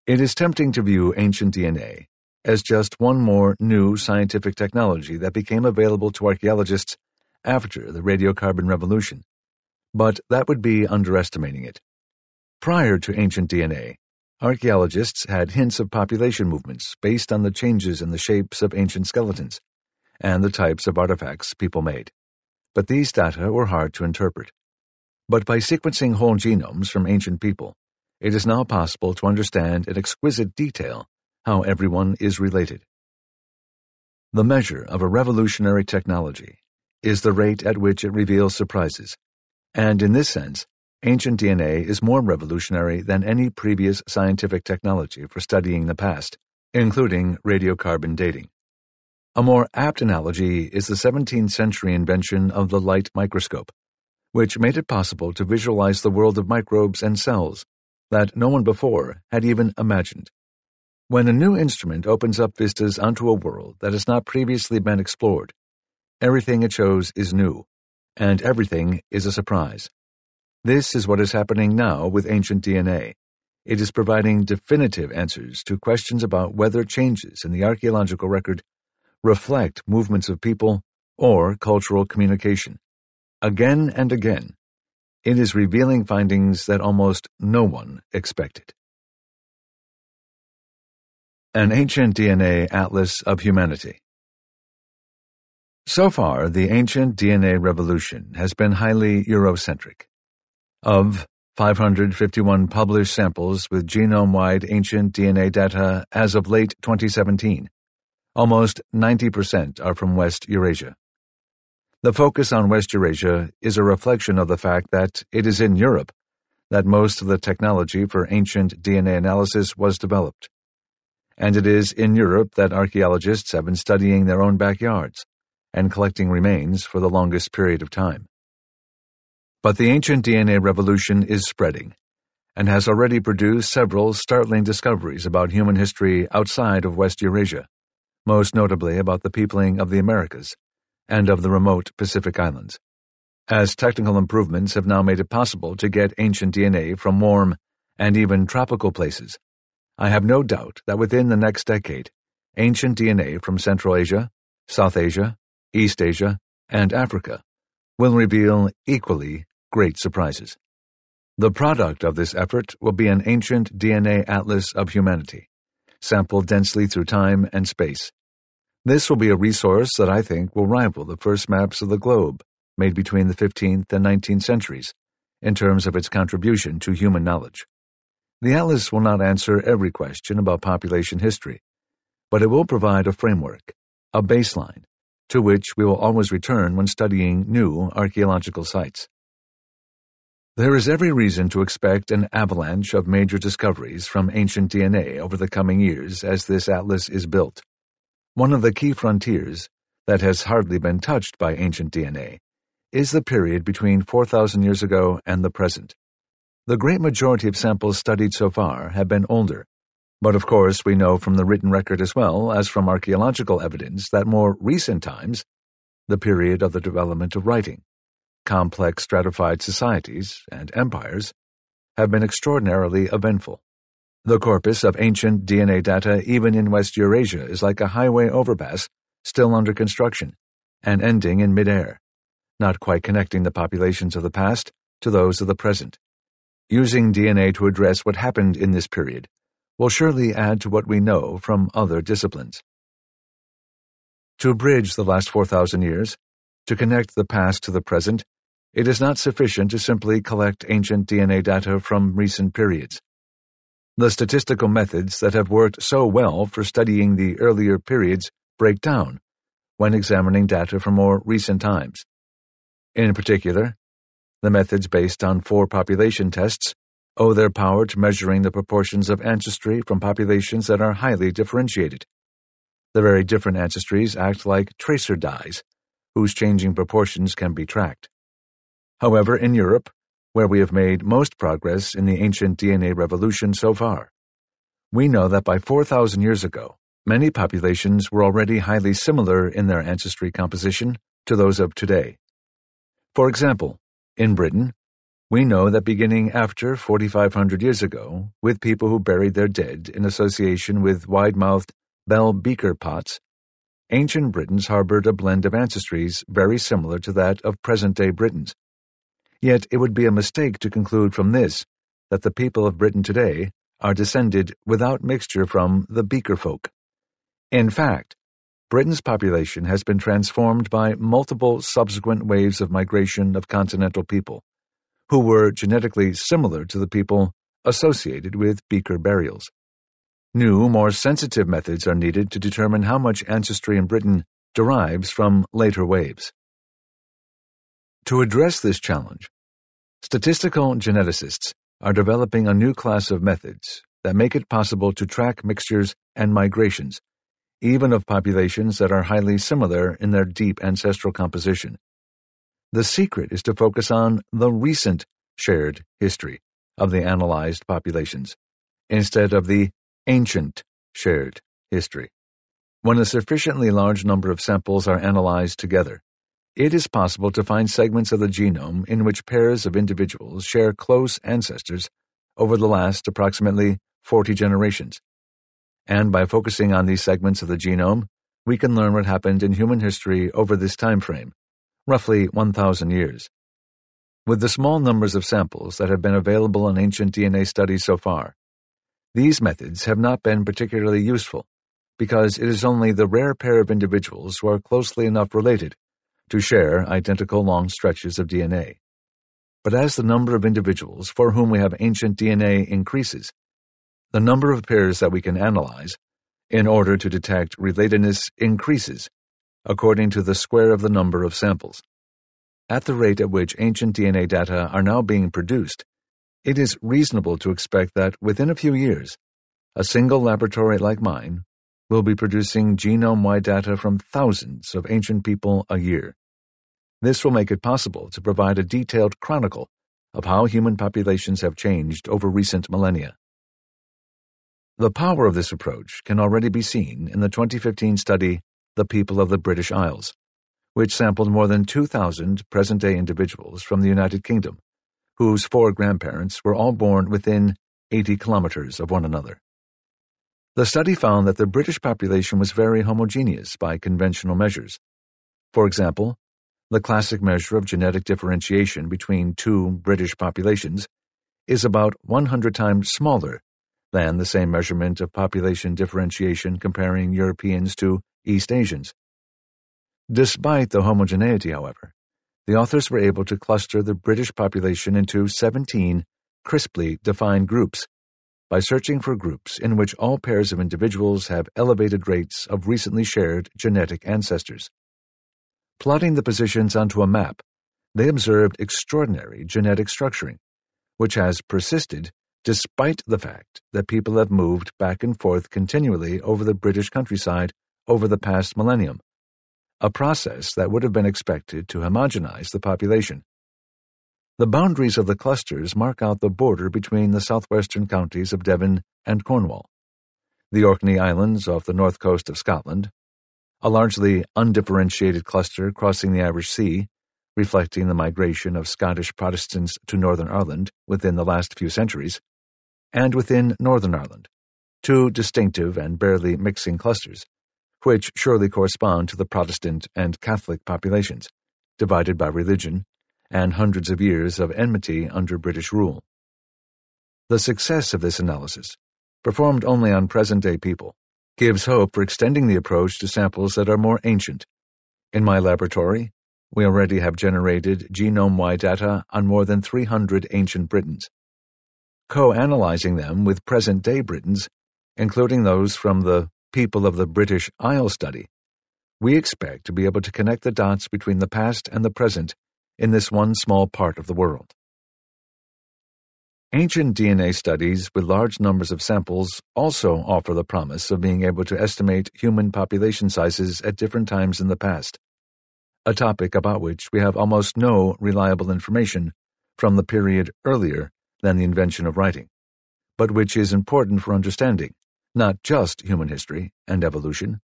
[SPEAKER 1] It is tempting to view ancient DNA as just one more new scientific technology that became available to archaeologists after the radiocarbon revolution, but that would be underestimating it. Prior to ancient DNA, archaeologists had hints of population movements based on the changes in the shapes of ancient skeletons and the types of artifacts people made, but these data were hard to interpret. But by sequencing whole genomes from ancient people, it is now possible to understand in exquisite detail how everyone is related. The measure of a revolutionary technology is the rate at which it reveals surprises, and in this sense, ancient DNA is more revolutionary than any previous scientific technology for studying the past, including radiocarbon dating. A more apt analogy is the 17th century invention of the light microscope, which made it possible to visualize the world of microbes and cells that no one before had even imagined. When a new instrument opens up vistas onto a world that has not previously been explored, everything it shows is new, and everything is a surprise. This is what is happening now with ancient DNA. It is providing definitive answers to questions about whether changes in the archaeological record reflect movements of people or cultural communication. Again and again, it is revealing findings that almost no one expected. An Ancient DNA Atlas of Humanity So far, the ancient DNA revolution has been highly Eurocentric. Of 551 published samples with genome-wide ancient DNA data as of late 2017, almost 90% are from West Eurasia. The focus on West Eurasia is a reflection of the fact that it is in Europe that most of the technology for ancient DNA analysis was developed and it is in Europe that archaeologists have been studying their own backyards and collecting remains for the longest period of time. But the ancient DNA revolution is spreading and has already produced several startling discoveries about human history outside of West Eurasia, most notably about the peopling of the Americas and of the remote Pacific Islands. As technical improvements have now made it possible to get ancient DNA from warm and even tropical places, I have no doubt that within the next decade, ancient DNA from Central Asia, South Asia, East Asia, and Africa will reveal equally great surprises. The product of this effort will be an ancient DNA atlas of humanity, sampled densely through time and space. This will be a resource that I think will rival the first maps of the globe made between the 15th and 19th centuries in terms of its contribution to human knowledge. The atlas will not answer every question about population history, but it will provide a framework, a baseline, to which we will always return when studying new archaeological sites. There is every reason to expect an avalanche of major discoveries from ancient DNA over the coming years as this atlas is built. One of the key frontiers that has hardly been touched by ancient DNA is the period between 4,000 years ago and the present. The great majority of samples studied so far have been older, but of course we know from the written record as well as from archaeological evidence that more recent times, the period of the development of writing, complex stratified societies, and empires, have been extraordinarily eventful. The corpus of ancient DNA data, even in West Eurasia, is like a highway overpass still under construction and ending in midair, not quite connecting the populations of the past to those of the present. Using DNA to address what happened in this period will surely add to what we know from other disciplines. To bridge the last 4,000 years, to connect the past to the present, it is not sufficient to simply collect ancient DNA data from recent periods. The statistical methods that have worked so well for studying the earlier periods break down when examining data from more recent times. In particular, the methods based on four population tests owe their power to measuring the proportions of ancestry from populations that are highly differentiated. The very different ancestries act like tracer dyes, whose changing proportions can be tracked. However, in Europe, where we have made most progress in the ancient DNA revolution so far, we know that by 4,000 years ago, many populations were already highly similar in their ancestry composition to those of today. For example, in Britain, we know that beginning after 4,500 years ago, with people who buried their dead in association with wide mouthed bell beaker pots, ancient Britons harbored a blend of ancestries very similar to that of present day Britons. Yet it would be a mistake to conclude from this that the people of Britain today are descended without mixture from the beaker folk. In fact, Britain's population has been transformed by multiple subsequent waves of migration of continental people who were genetically similar to the people associated with beaker burials. New, more sensitive methods are needed to determine how much ancestry in Britain derives from later waves. To address this challenge, statistical geneticists are developing a new class of methods that make it possible to track mixtures and migrations, even of populations that are highly similar in their deep ancestral composition. The secret is to focus on the recent shared history of the analyzed populations instead of the ancient shared history. When a sufficiently large number of samples are analyzed together, it is possible to find segments of the genome in which pairs of individuals share close ancestors over the last approximately 40 generations. And by focusing on these segments of the genome, we can learn what happened in human history over this time frame roughly 1,000 years. With the small numbers of samples that have been available in ancient DNA studies so far, these methods have not been particularly useful because it is only the rare pair of individuals who are closely enough related to share identical long stretches of DNA. But as the number of individuals for whom we have ancient DNA increases, the number of pairs that we can analyze in order to detect relatedness increases according to the square of the number of samples. At the rate at which ancient DNA data are now being produced, it is reasonable to expect that within a few years, a single laboratory like mine will be producing genome wide data from thousands of ancient people a year. This will make it possible to provide a detailed chronicle of how human populations have changed over recent millennia. The power of this approach can already be seen in the 2015 study the people of the British Isles, which sampled more than 2,000 present-day individuals from the United Kingdom, whose four grandparents were all born within 80 kilometers of one another. The study found that the British population was very homogeneous by conventional measures. For example, the classic measure of genetic differentiation between two British populations is about 100 times smaller than the same measurement of population differentiation comparing Europeans to East Asians. Despite the homogeneity, however, the authors were able to cluster the British population into 17 crisply defined groups by searching for groups in which all pairs of individuals have elevated rates of recently shared genetic ancestors. Plotting the positions onto a map, they observed extraordinary genetic structuring, which has persisted despite the fact that people have moved back and forth continually over the British countryside over the past millennium, a process that would have been expected to homogenize the population. The boundaries of the clusters mark out the border between the southwestern counties of Devon and Cornwall, the Orkney Islands off the north coast of Scotland, a largely undifferentiated cluster crossing the Irish Sea, reflecting the migration of Scottish Protestants to Northern Ireland within the last few centuries, and within Northern Ireland, two distinctive and barely mixing clusters, which surely correspond to the Protestant and Catholic populations, divided by religion, and hundreds of years of enmity under British rule. The success of this analysis, performed only on present day people, gives hope for extending the approach to samples that are more ancient. In my laboratory, we already have generated genome wide data on more than 300 ancient Britons co-analyzing them with present-day Britons, including those from the People of the British Isle study, we expect to be able to connect the dots between the past and the present in this one small part of the world. Ancient DNA studies with large numbers of samples also offer the promise of being able to estimate human population sizes at different times in the past, a topic about which we have almost no reliable information from the period earlier than the invention of writing, but which is important for understanding not just human history and evolution,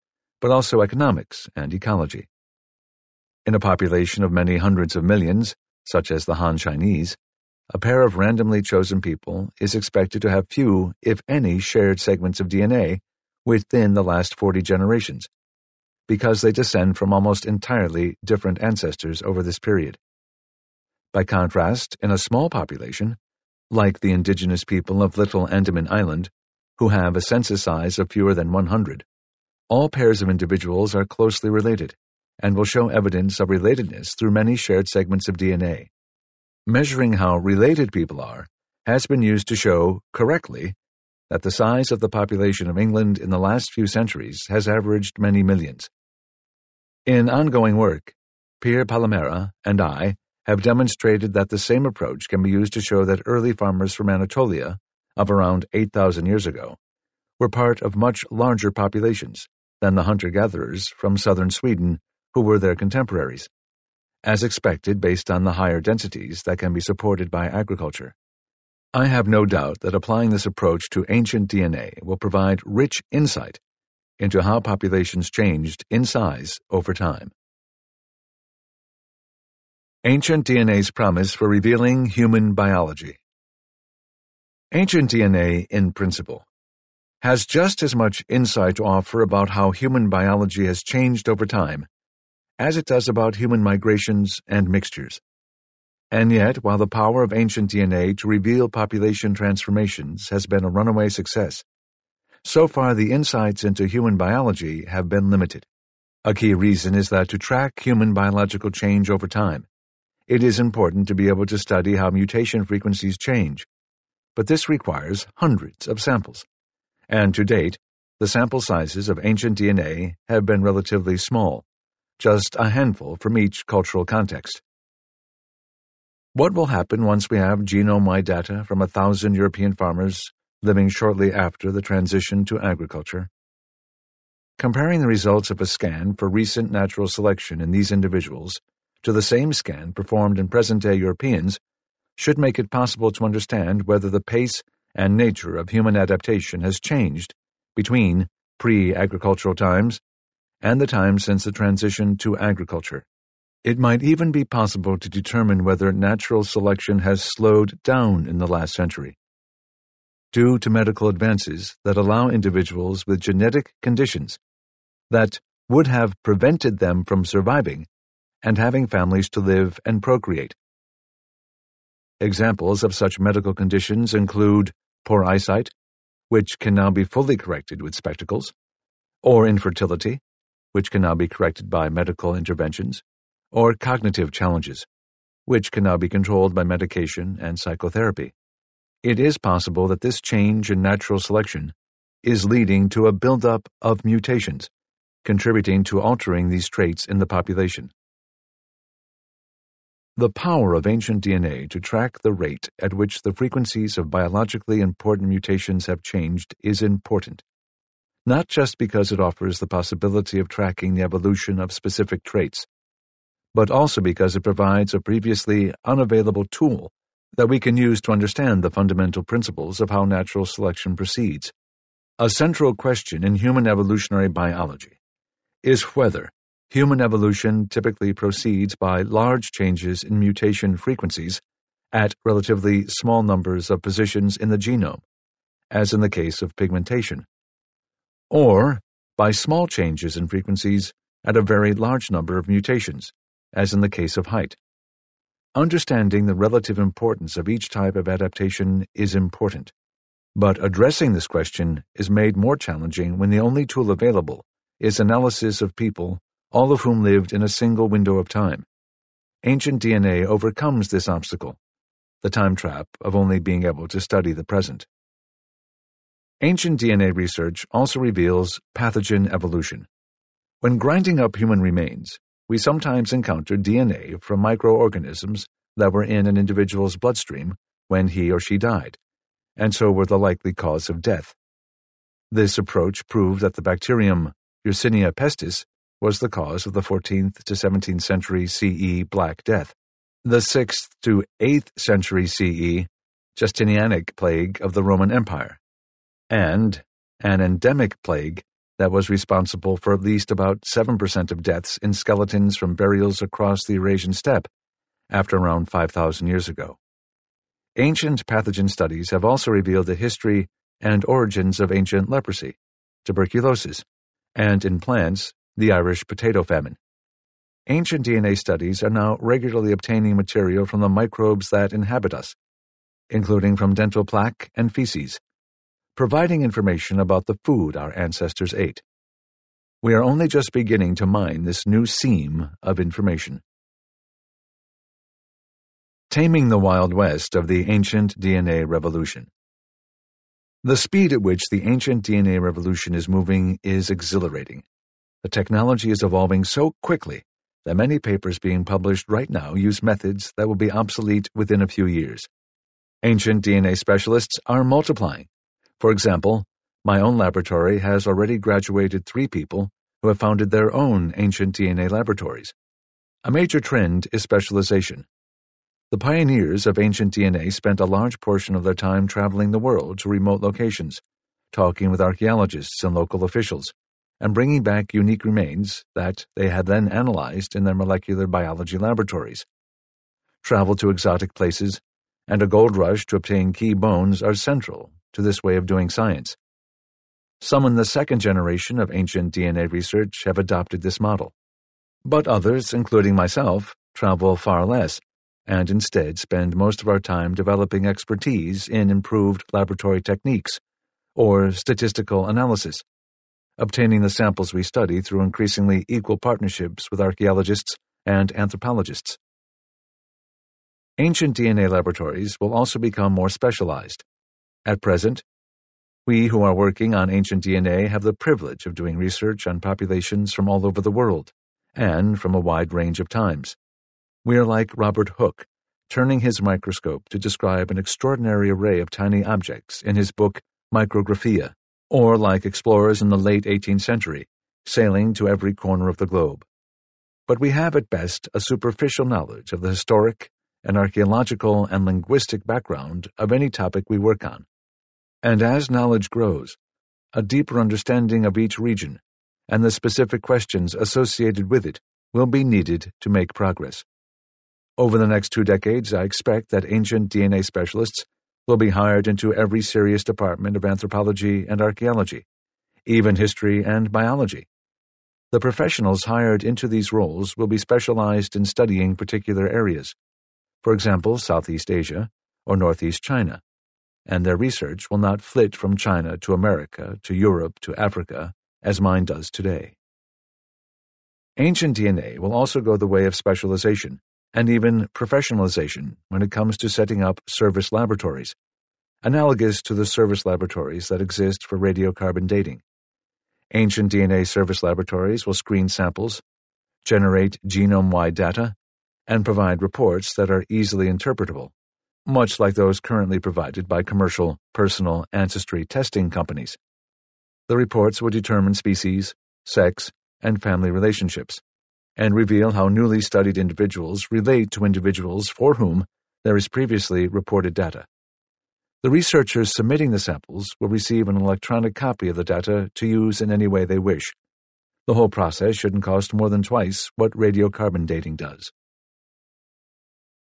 [SPEAKER 1] but also economics and ecology. In a population of many hundreds of millions, such as the Han Chinese, a pair of randomly chosen people is expected to have few, if any, shared segments of DNA within the last 40 generations, because they descend from almost entirely different ancestors over this period. By contrast, in a small population, like the indigenous people of Little Andaman Island, who have a census size of fewer than 100, all pairs of individuals are closely related and will show evidence of relatedness through many shared segments of DNA. Measuring how related people are has been used to show, correctly, that the size of the population of England in the last few centuries has averaged many millions. In ongoing work, Pier Palamara and I have demonstrated that the same approach can be used to show that early farmers from Anatolia, of around 8,000 years ago, were part of much larger populations than the hunter gatherers from southern Sweden who were their contemporaries, as expected based on the higher densities that can be supported by agriculture. I have no doubt that applying this approach to ancient DNA will provide rich insight into how populations changed in size over time. Ancient DNA's promise for revealing human biology. Ancient DNA, in principle, has just as much insight to offer about how human biology has changed over time as it does about human migrations and mixtures. And yet, while the power of ancient DNA to reveal population transformations has been a runaway success, so far the insights into human biology have been limited. A key reason is that to track human biological change over time, it is important to be able to study how mutation frequencies change, but this requires hundreds of samples. And to date, the sample sizes of ancient DNA have been relatively small, just a handful from each cultural context. What will happen once we have genome-wide data from a thousand European farmers living shortly after the transition to agriculture? Comparing the results of a scan for recent natural selection in these individuals to the same scan performed in present-day Europeans should make it possible to understand whether the pace and nature of human adaptation has changed between pre-agricultural times and the time since the transition to agriculture. It might even be possible to determine whether natural selection has slowed down in the last century. Due to medical advances that allow individuals with genetic conditions that would have prevented them from surviving and having families to live and procreate. Examples of such medical conditions include poor eyesight, which can now be fully corrected with spectacles, or infertility, which can now be corrected by medical interventions, or cognitive challenges, which can now be controlled by medication and psychotherapy. It is possible that this change in natural selection is leading to a buildup of mutations, contributing to altering these traits in the population. The power of ancient DNA to track the rate at which the frequencies of biologically important mutations have changed is important, not just because it offers the possibility of tracking the evolution of specific traits, but also because it provides a previously unavailable tool that we can use to understand the fundamental principles of how natural selection proceeds. A central question in human evolutionary biology is whether human evolution typically proceeds by large changes in mutation frequencies at relatively small numbers of positions in the genome, as in the case of pigmentation, or by small changes in frequencies at a very large number of mutations, as in the case of height. Understanding the relative importance of each type of adaptation is important, but addressing this question is made more challenging when the only tool available is analysis of people, all of whom lived in a single window of time. Ancient DNA overcomes this obstacle, the time trap of only being able to study the present. Ancient DNA research also reveals pathogen evolution. When grinding up human remains, we sometimes encounter DNA from microorganisms that were in an individual's bloodstream when he or she died, and so were the likely cause of death. This approach proved that the bacterium Yersinia pestis was the cause of the 14th to 17th century CE Black Death, the 6th to 8th century CE Justinianic plague of the Roman Empire, and an endemic plague that was responsible for at least about 7% of deaths in skeletons from burials across the Eurasian steppe after around 5,000 years ago. Ancient pathogen studies have also revealed the history and origins of ancient leprosy, tuberculosis, and in plants, the Irish potato famine. Ancient DNA studies are now regularly obtaining material from the microbes that inhabit us, including from dental plaque and feces, providing information about the food our ancestors ate. We are only just beginning to mine this new seam of information. Taming the Wild West of the Ancient DNA Revolution. The speed at which the ancient DNA revolution is moving is exhilarating. The technology is evolving so quickly that many papers being published right now use methods that will be obsolete within a few years. Ancient DNA specialists are multiplying, for example, my own laboratory has already graduated three people who have founded their own ancient DNA laboratories. A major trend is specialization. The pioneers of ancient DNA spent a large portion of their time traveling the world to remote locations, talking with archaeologists and local officials, and bringing back unique remains that they had then analyzed in their molecular biology laboratories. Travel to exotic places and a gold rush to obtain key bones are central to this way of doing science. Some in the second generation of ancient DNA research have adopted this model. But others, including myself, travel far less and instead spend most of our time developing expertise in improved laboratory techniques or statistical analysis, obtaining the samples we study through increasingly equal partnerships with archaeologists and anthropologists. Ancient DNA laboratories will also become more specialized. At present, we who are working on ancient DNA have the privilege of doing research on populations from all over the world, and from a wide range of times. We are like Robert Hooke, turning his microscope to describe an extraordinary array of tiny objects in his book Micrographia, or like explorers in the late 18th century, sailing to every corner of the globe. But we have at best a superficial knowledge of the historic and archaeological and linguistic background of any topic we work on. And as knowledge grows, a deeper understanding of each region and the specific questions associated with it will be needed to make progress. Over the next two decades, I expect that ancient DNA specialists will be hired into every serious department of anthropology and archaeology, even history and biology. The professionals hired into these roles will be specialized in studying particular areas, for example, Southeast Asia or Northeast China, and their research will not flit from China to America, to Europe, to Africa, as mine does today. Ancient DNA will also go the way of specialization and even professionalization when it comes to setting up service laboratories, analogous to the service laboratories that exist for radiocarbon dating. Ancient DNA service laboratories will screen samples, generate genome wide data, and provide reports that are easily interpretable, much like those currently provided by commercial personal ancestry testing companies. The reports would determine species, sex, and family relationships, and reveal how newly studied individuals relate to individuals for whom there is previously reported data. The researchers submitting the samples will receive an electronic copy of the data to use in any way they wish. The whole process shouldn't cost more than twice what radiocarbon dating does.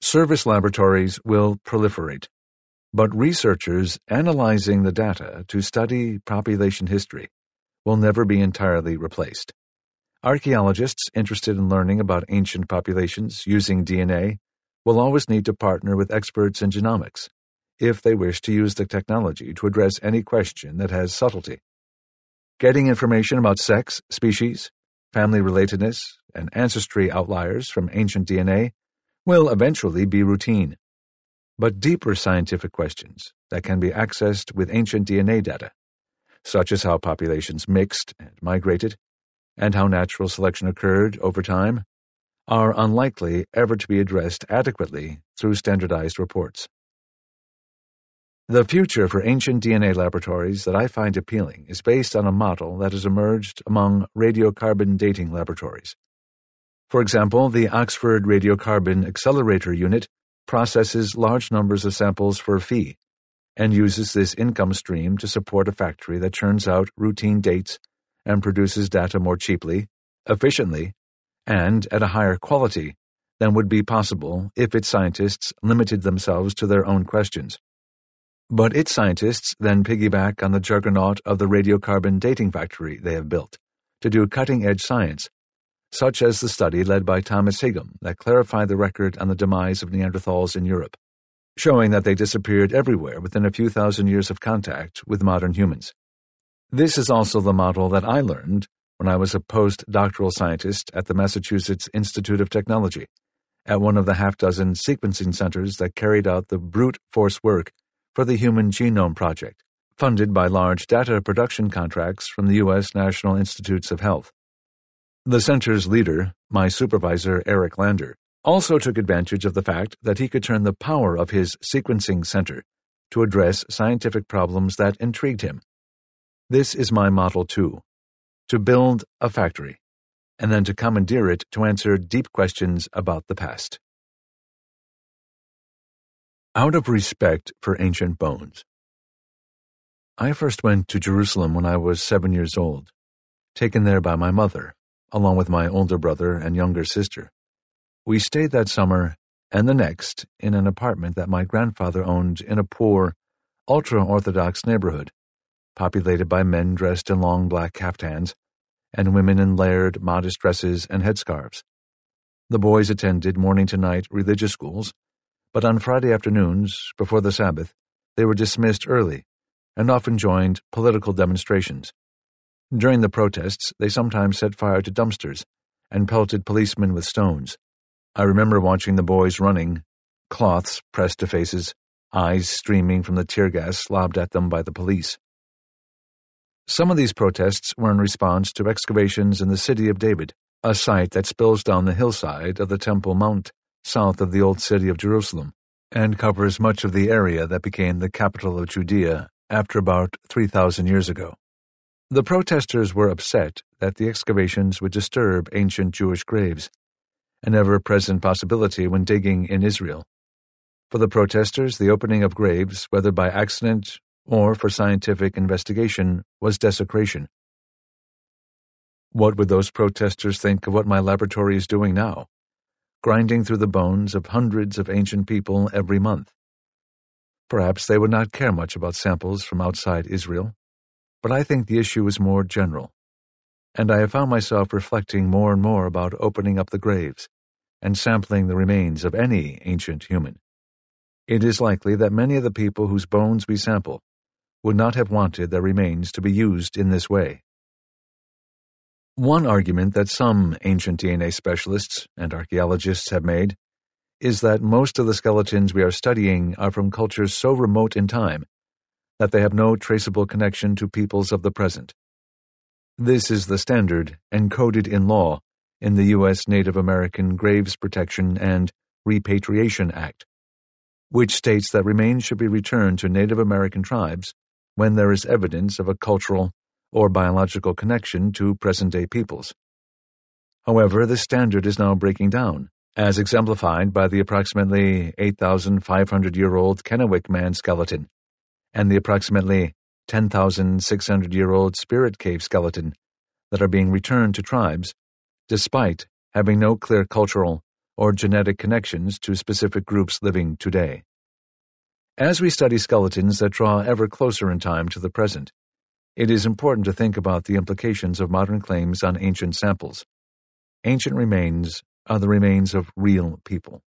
[SPEAKER 1] Service laboratories will proliferate, but researchers analyzing the data to study population history will never be entirely replaced. Archaeologists interested in learning about ancient populations using DNA will always need to partner with experts in genomics if they wish to use the technology to address any question that has subtlety. Getting information about sex, species, family relatedness, and ancestry outliers from ancient DNA will eventually be routine. But deeper scientific questions that can be accessed with ancient DNA data, such as how populations mixed and migrated, and how natural selection occurred over time, are unlikely ever to be addressed adequately through standardized reports. The future for ancient DNA laboratories that I find appealing is based on a model that has emerged among radiocarbon dating laboratories. For example, the Oxford Radiocarbon Accelerator Unit processes large numbers of samples for a fee and uses this income stream to support a factory that churns out routine dates and produces data more cheaply, efficiently, and at a higher quality than would be possible if its scientists limited themselves to their own questions. But its scientists then piggyback on the juggernaut of the radiocarbon dating factory they have built to do cutting edge science, such as the study led by Thomas Higham that clarified the record on the demise of Neanderthals in Europe, showing that they disappeared everywhere within a few thousand years of contact with modern humans. This is also the model that I learned when I was a postdoctoral scientist at the Massachusetts Institute of Technology, at one of the half dozen sequencing centers that carried out the brute force work for the Human Genome Project, funded by large data production contracts from the U.S. National Institutes of Health. The center's leader, my supervisor Eric Lander, also took advantage of the fact that he could turn the power of his sequencing center to address scientific problems that intrigued him. This is my model too to build a factory, and then to commandeer it to answer deep questions about the past out of respect for ancient bones. I first went to Jerusalem when I was seven years old, taken there by my mother, along with my older brother and younger sister. We stayed that summer and the next in an apartment that my grandfather owned in a poor, ultra Orthodox neighborhood, populated by men dressed in long black caftans and women in layered, modest dresses and headscarves. The boys attended morning to night religious schools but on Friday afternoons, before the Sabbath, they were dismissed early and often joined political demonstrations. During the protests, they sometimes set fire to dumpsters and pelted policemen with stones. I remember watching the boys running, cloths pressed to faces, eyes streaming from the tear gas lobbed at them by the police. Some of these protests were in response to excavations in the city of David, a site that spills down the hillside of the Temple Mount south of the old city of Jerusalem, and covers much of the area that became the capital of Judea after about 3,000 years ago. The protesters were upset that the excavations would disturb ancient Jewish graves, an ever present possibility when digging in Israel. For the protesters, the opening of graves, whether by accident or for scientific investigation, was desecration. What would those protesters think of what my laboratory is doing now? Grinding through the bones of hundreds of ancient people every month. Perhaps they would not care much about samples from outside Israel, but I think the issue is more general, and I have found myself reflecting more and more about opening up the graves and sampling the remains of any ancient human. It is likely that many of the people whose bones we sample would not have wanted their remains to be used in this way. One argument that some ancient DNA specialists and archaeologists have made is that most of the skeletons we are studying are from cultures so remote in time that they have no traceable connection to peoples of the present. This is the standard encoded in law in the U.S. Native American Graves Protection and Repatriation Act, which states that remains should be returned to Native American tribes when there is evidence of a cultural or biological connection to present day peoples. However, this standard is now breaking down, as exemplified by the approximately 8,500 year old Kennewick man skeleton and the approximately 10,600 year old Spirit Cave skeleton that are being returned to tribes despite having no clear cultural or genetic connections to specific groups living today. As we study skeletons that draw ever closer in time to the present, it is important to think about the implications of modern claims on ancient samples. Ancient remains are the remains of real people,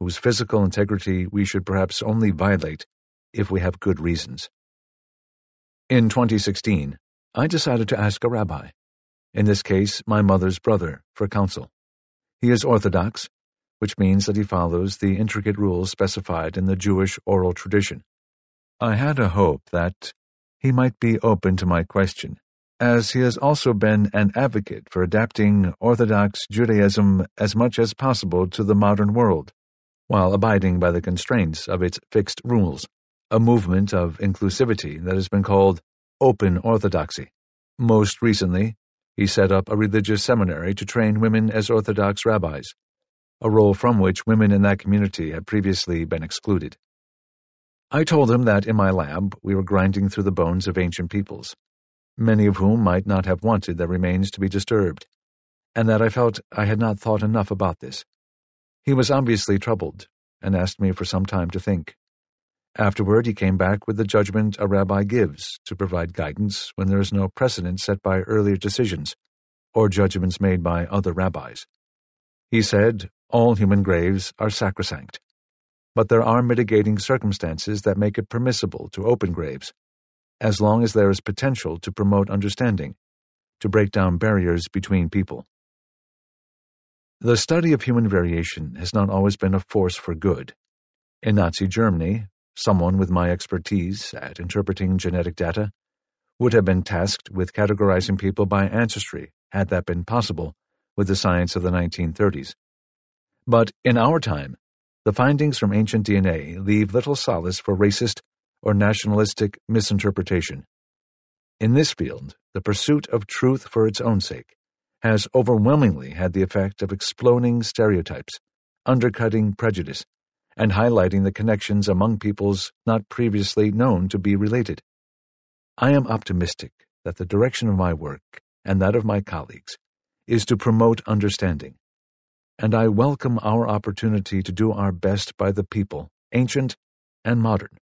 [SPEAKER 1] whose physical integrity we should perhaps only violate if we have good reasons. In 2016, I decided to ask a rabbi in this case my mother's brother, for counsel. He is Orthodox, which means that he follows the intricate rules specified in the Jewish oral tradition. I had a hope that he might be open to my question, as he has also been an advocate for adapting Orthodox Judaism as much as possible to the modern world, while abiding by the constraints of its fixed rules, a movement of inclusivity that has been called Open Orthodoxy. Most recently, he set up a religious seminary to train women as Orthodox rabbis, a role from which women in that community had previously been excluded. I told him that in my lab we were grinding through the bones of ancient peoples, many of whom might not have wanted their remains to be disturbed, and that I felt I had not thought enough about this. He was obviously troubled, and asked me for some time to think. Afterward, he came back with the judgment a rabbi gives to provide guidance when there is no precedent set by earlier decisions or judgments made by other rabbis. He said, All human graves are sacrosanct, but there are mitigating circumstances that make it permissible to open graves, as long as there is potential to promote understanding, to break down barriers between people. The study of human variation has not always been a force for good. In Nazi Germany, someone with my expertise at interpreting genetic data, would have been tasked with categorizing people by ancestry had that been possible with the science of the 1930s. But in our time, the findings from ancient DNA leave little solace for racist or nationalistic misinterpretation. In this field, the pursuit of truth for its own sake has overwhelmingly had the effect of exploding stereotypes, undercutting prejudice, and highlighting the connections among peoples not previously known to be related. I am optimistic that the direction of my work and that of my colleagues is to promote understanding, and I welcome our opportunity to do our best by the people, ancient and modern,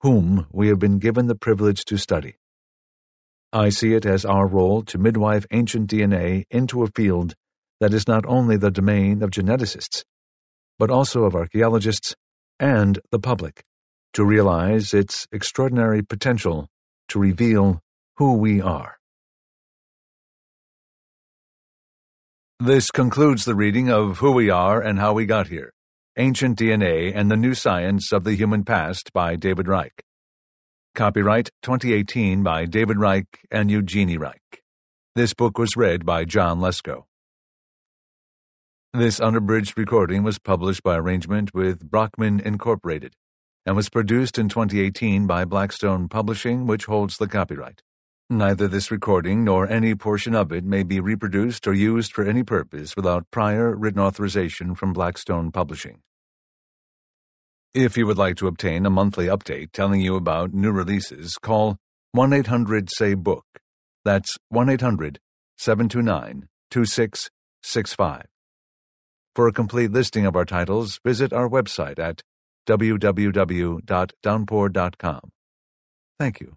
[SPEAKER 1] whom we have been given the privilege to study. I see it as our role to midwife ancient DNA into a field that is not only the domain of geneticists, but also of archaeologists and the public, to realize its extraordinary potential to reveal who we are. This concludes the reading of Who We Are and How We Got Here Ancient DNA and the New Science of the Human Past by David Reich. Copyright 2018 by David Reich and Eugenie Reich. This book was read by John Lesko. This unabridged recording was published by arrangement with Brockman Incorporated and was produced in 2018 by Blackstone Publishing, which holds the copyright. Neither this recording nor any portion of it may be reproduced or used for any purpose without prior written authorization from Blackstone Publishing. If you would like to obtain a monthly update telling you about new releases, call 1 800 SAY BOOK. That's 1 800 729 2665. For a complete listing of our titles, visit our website at www.downpour.com. Thank you.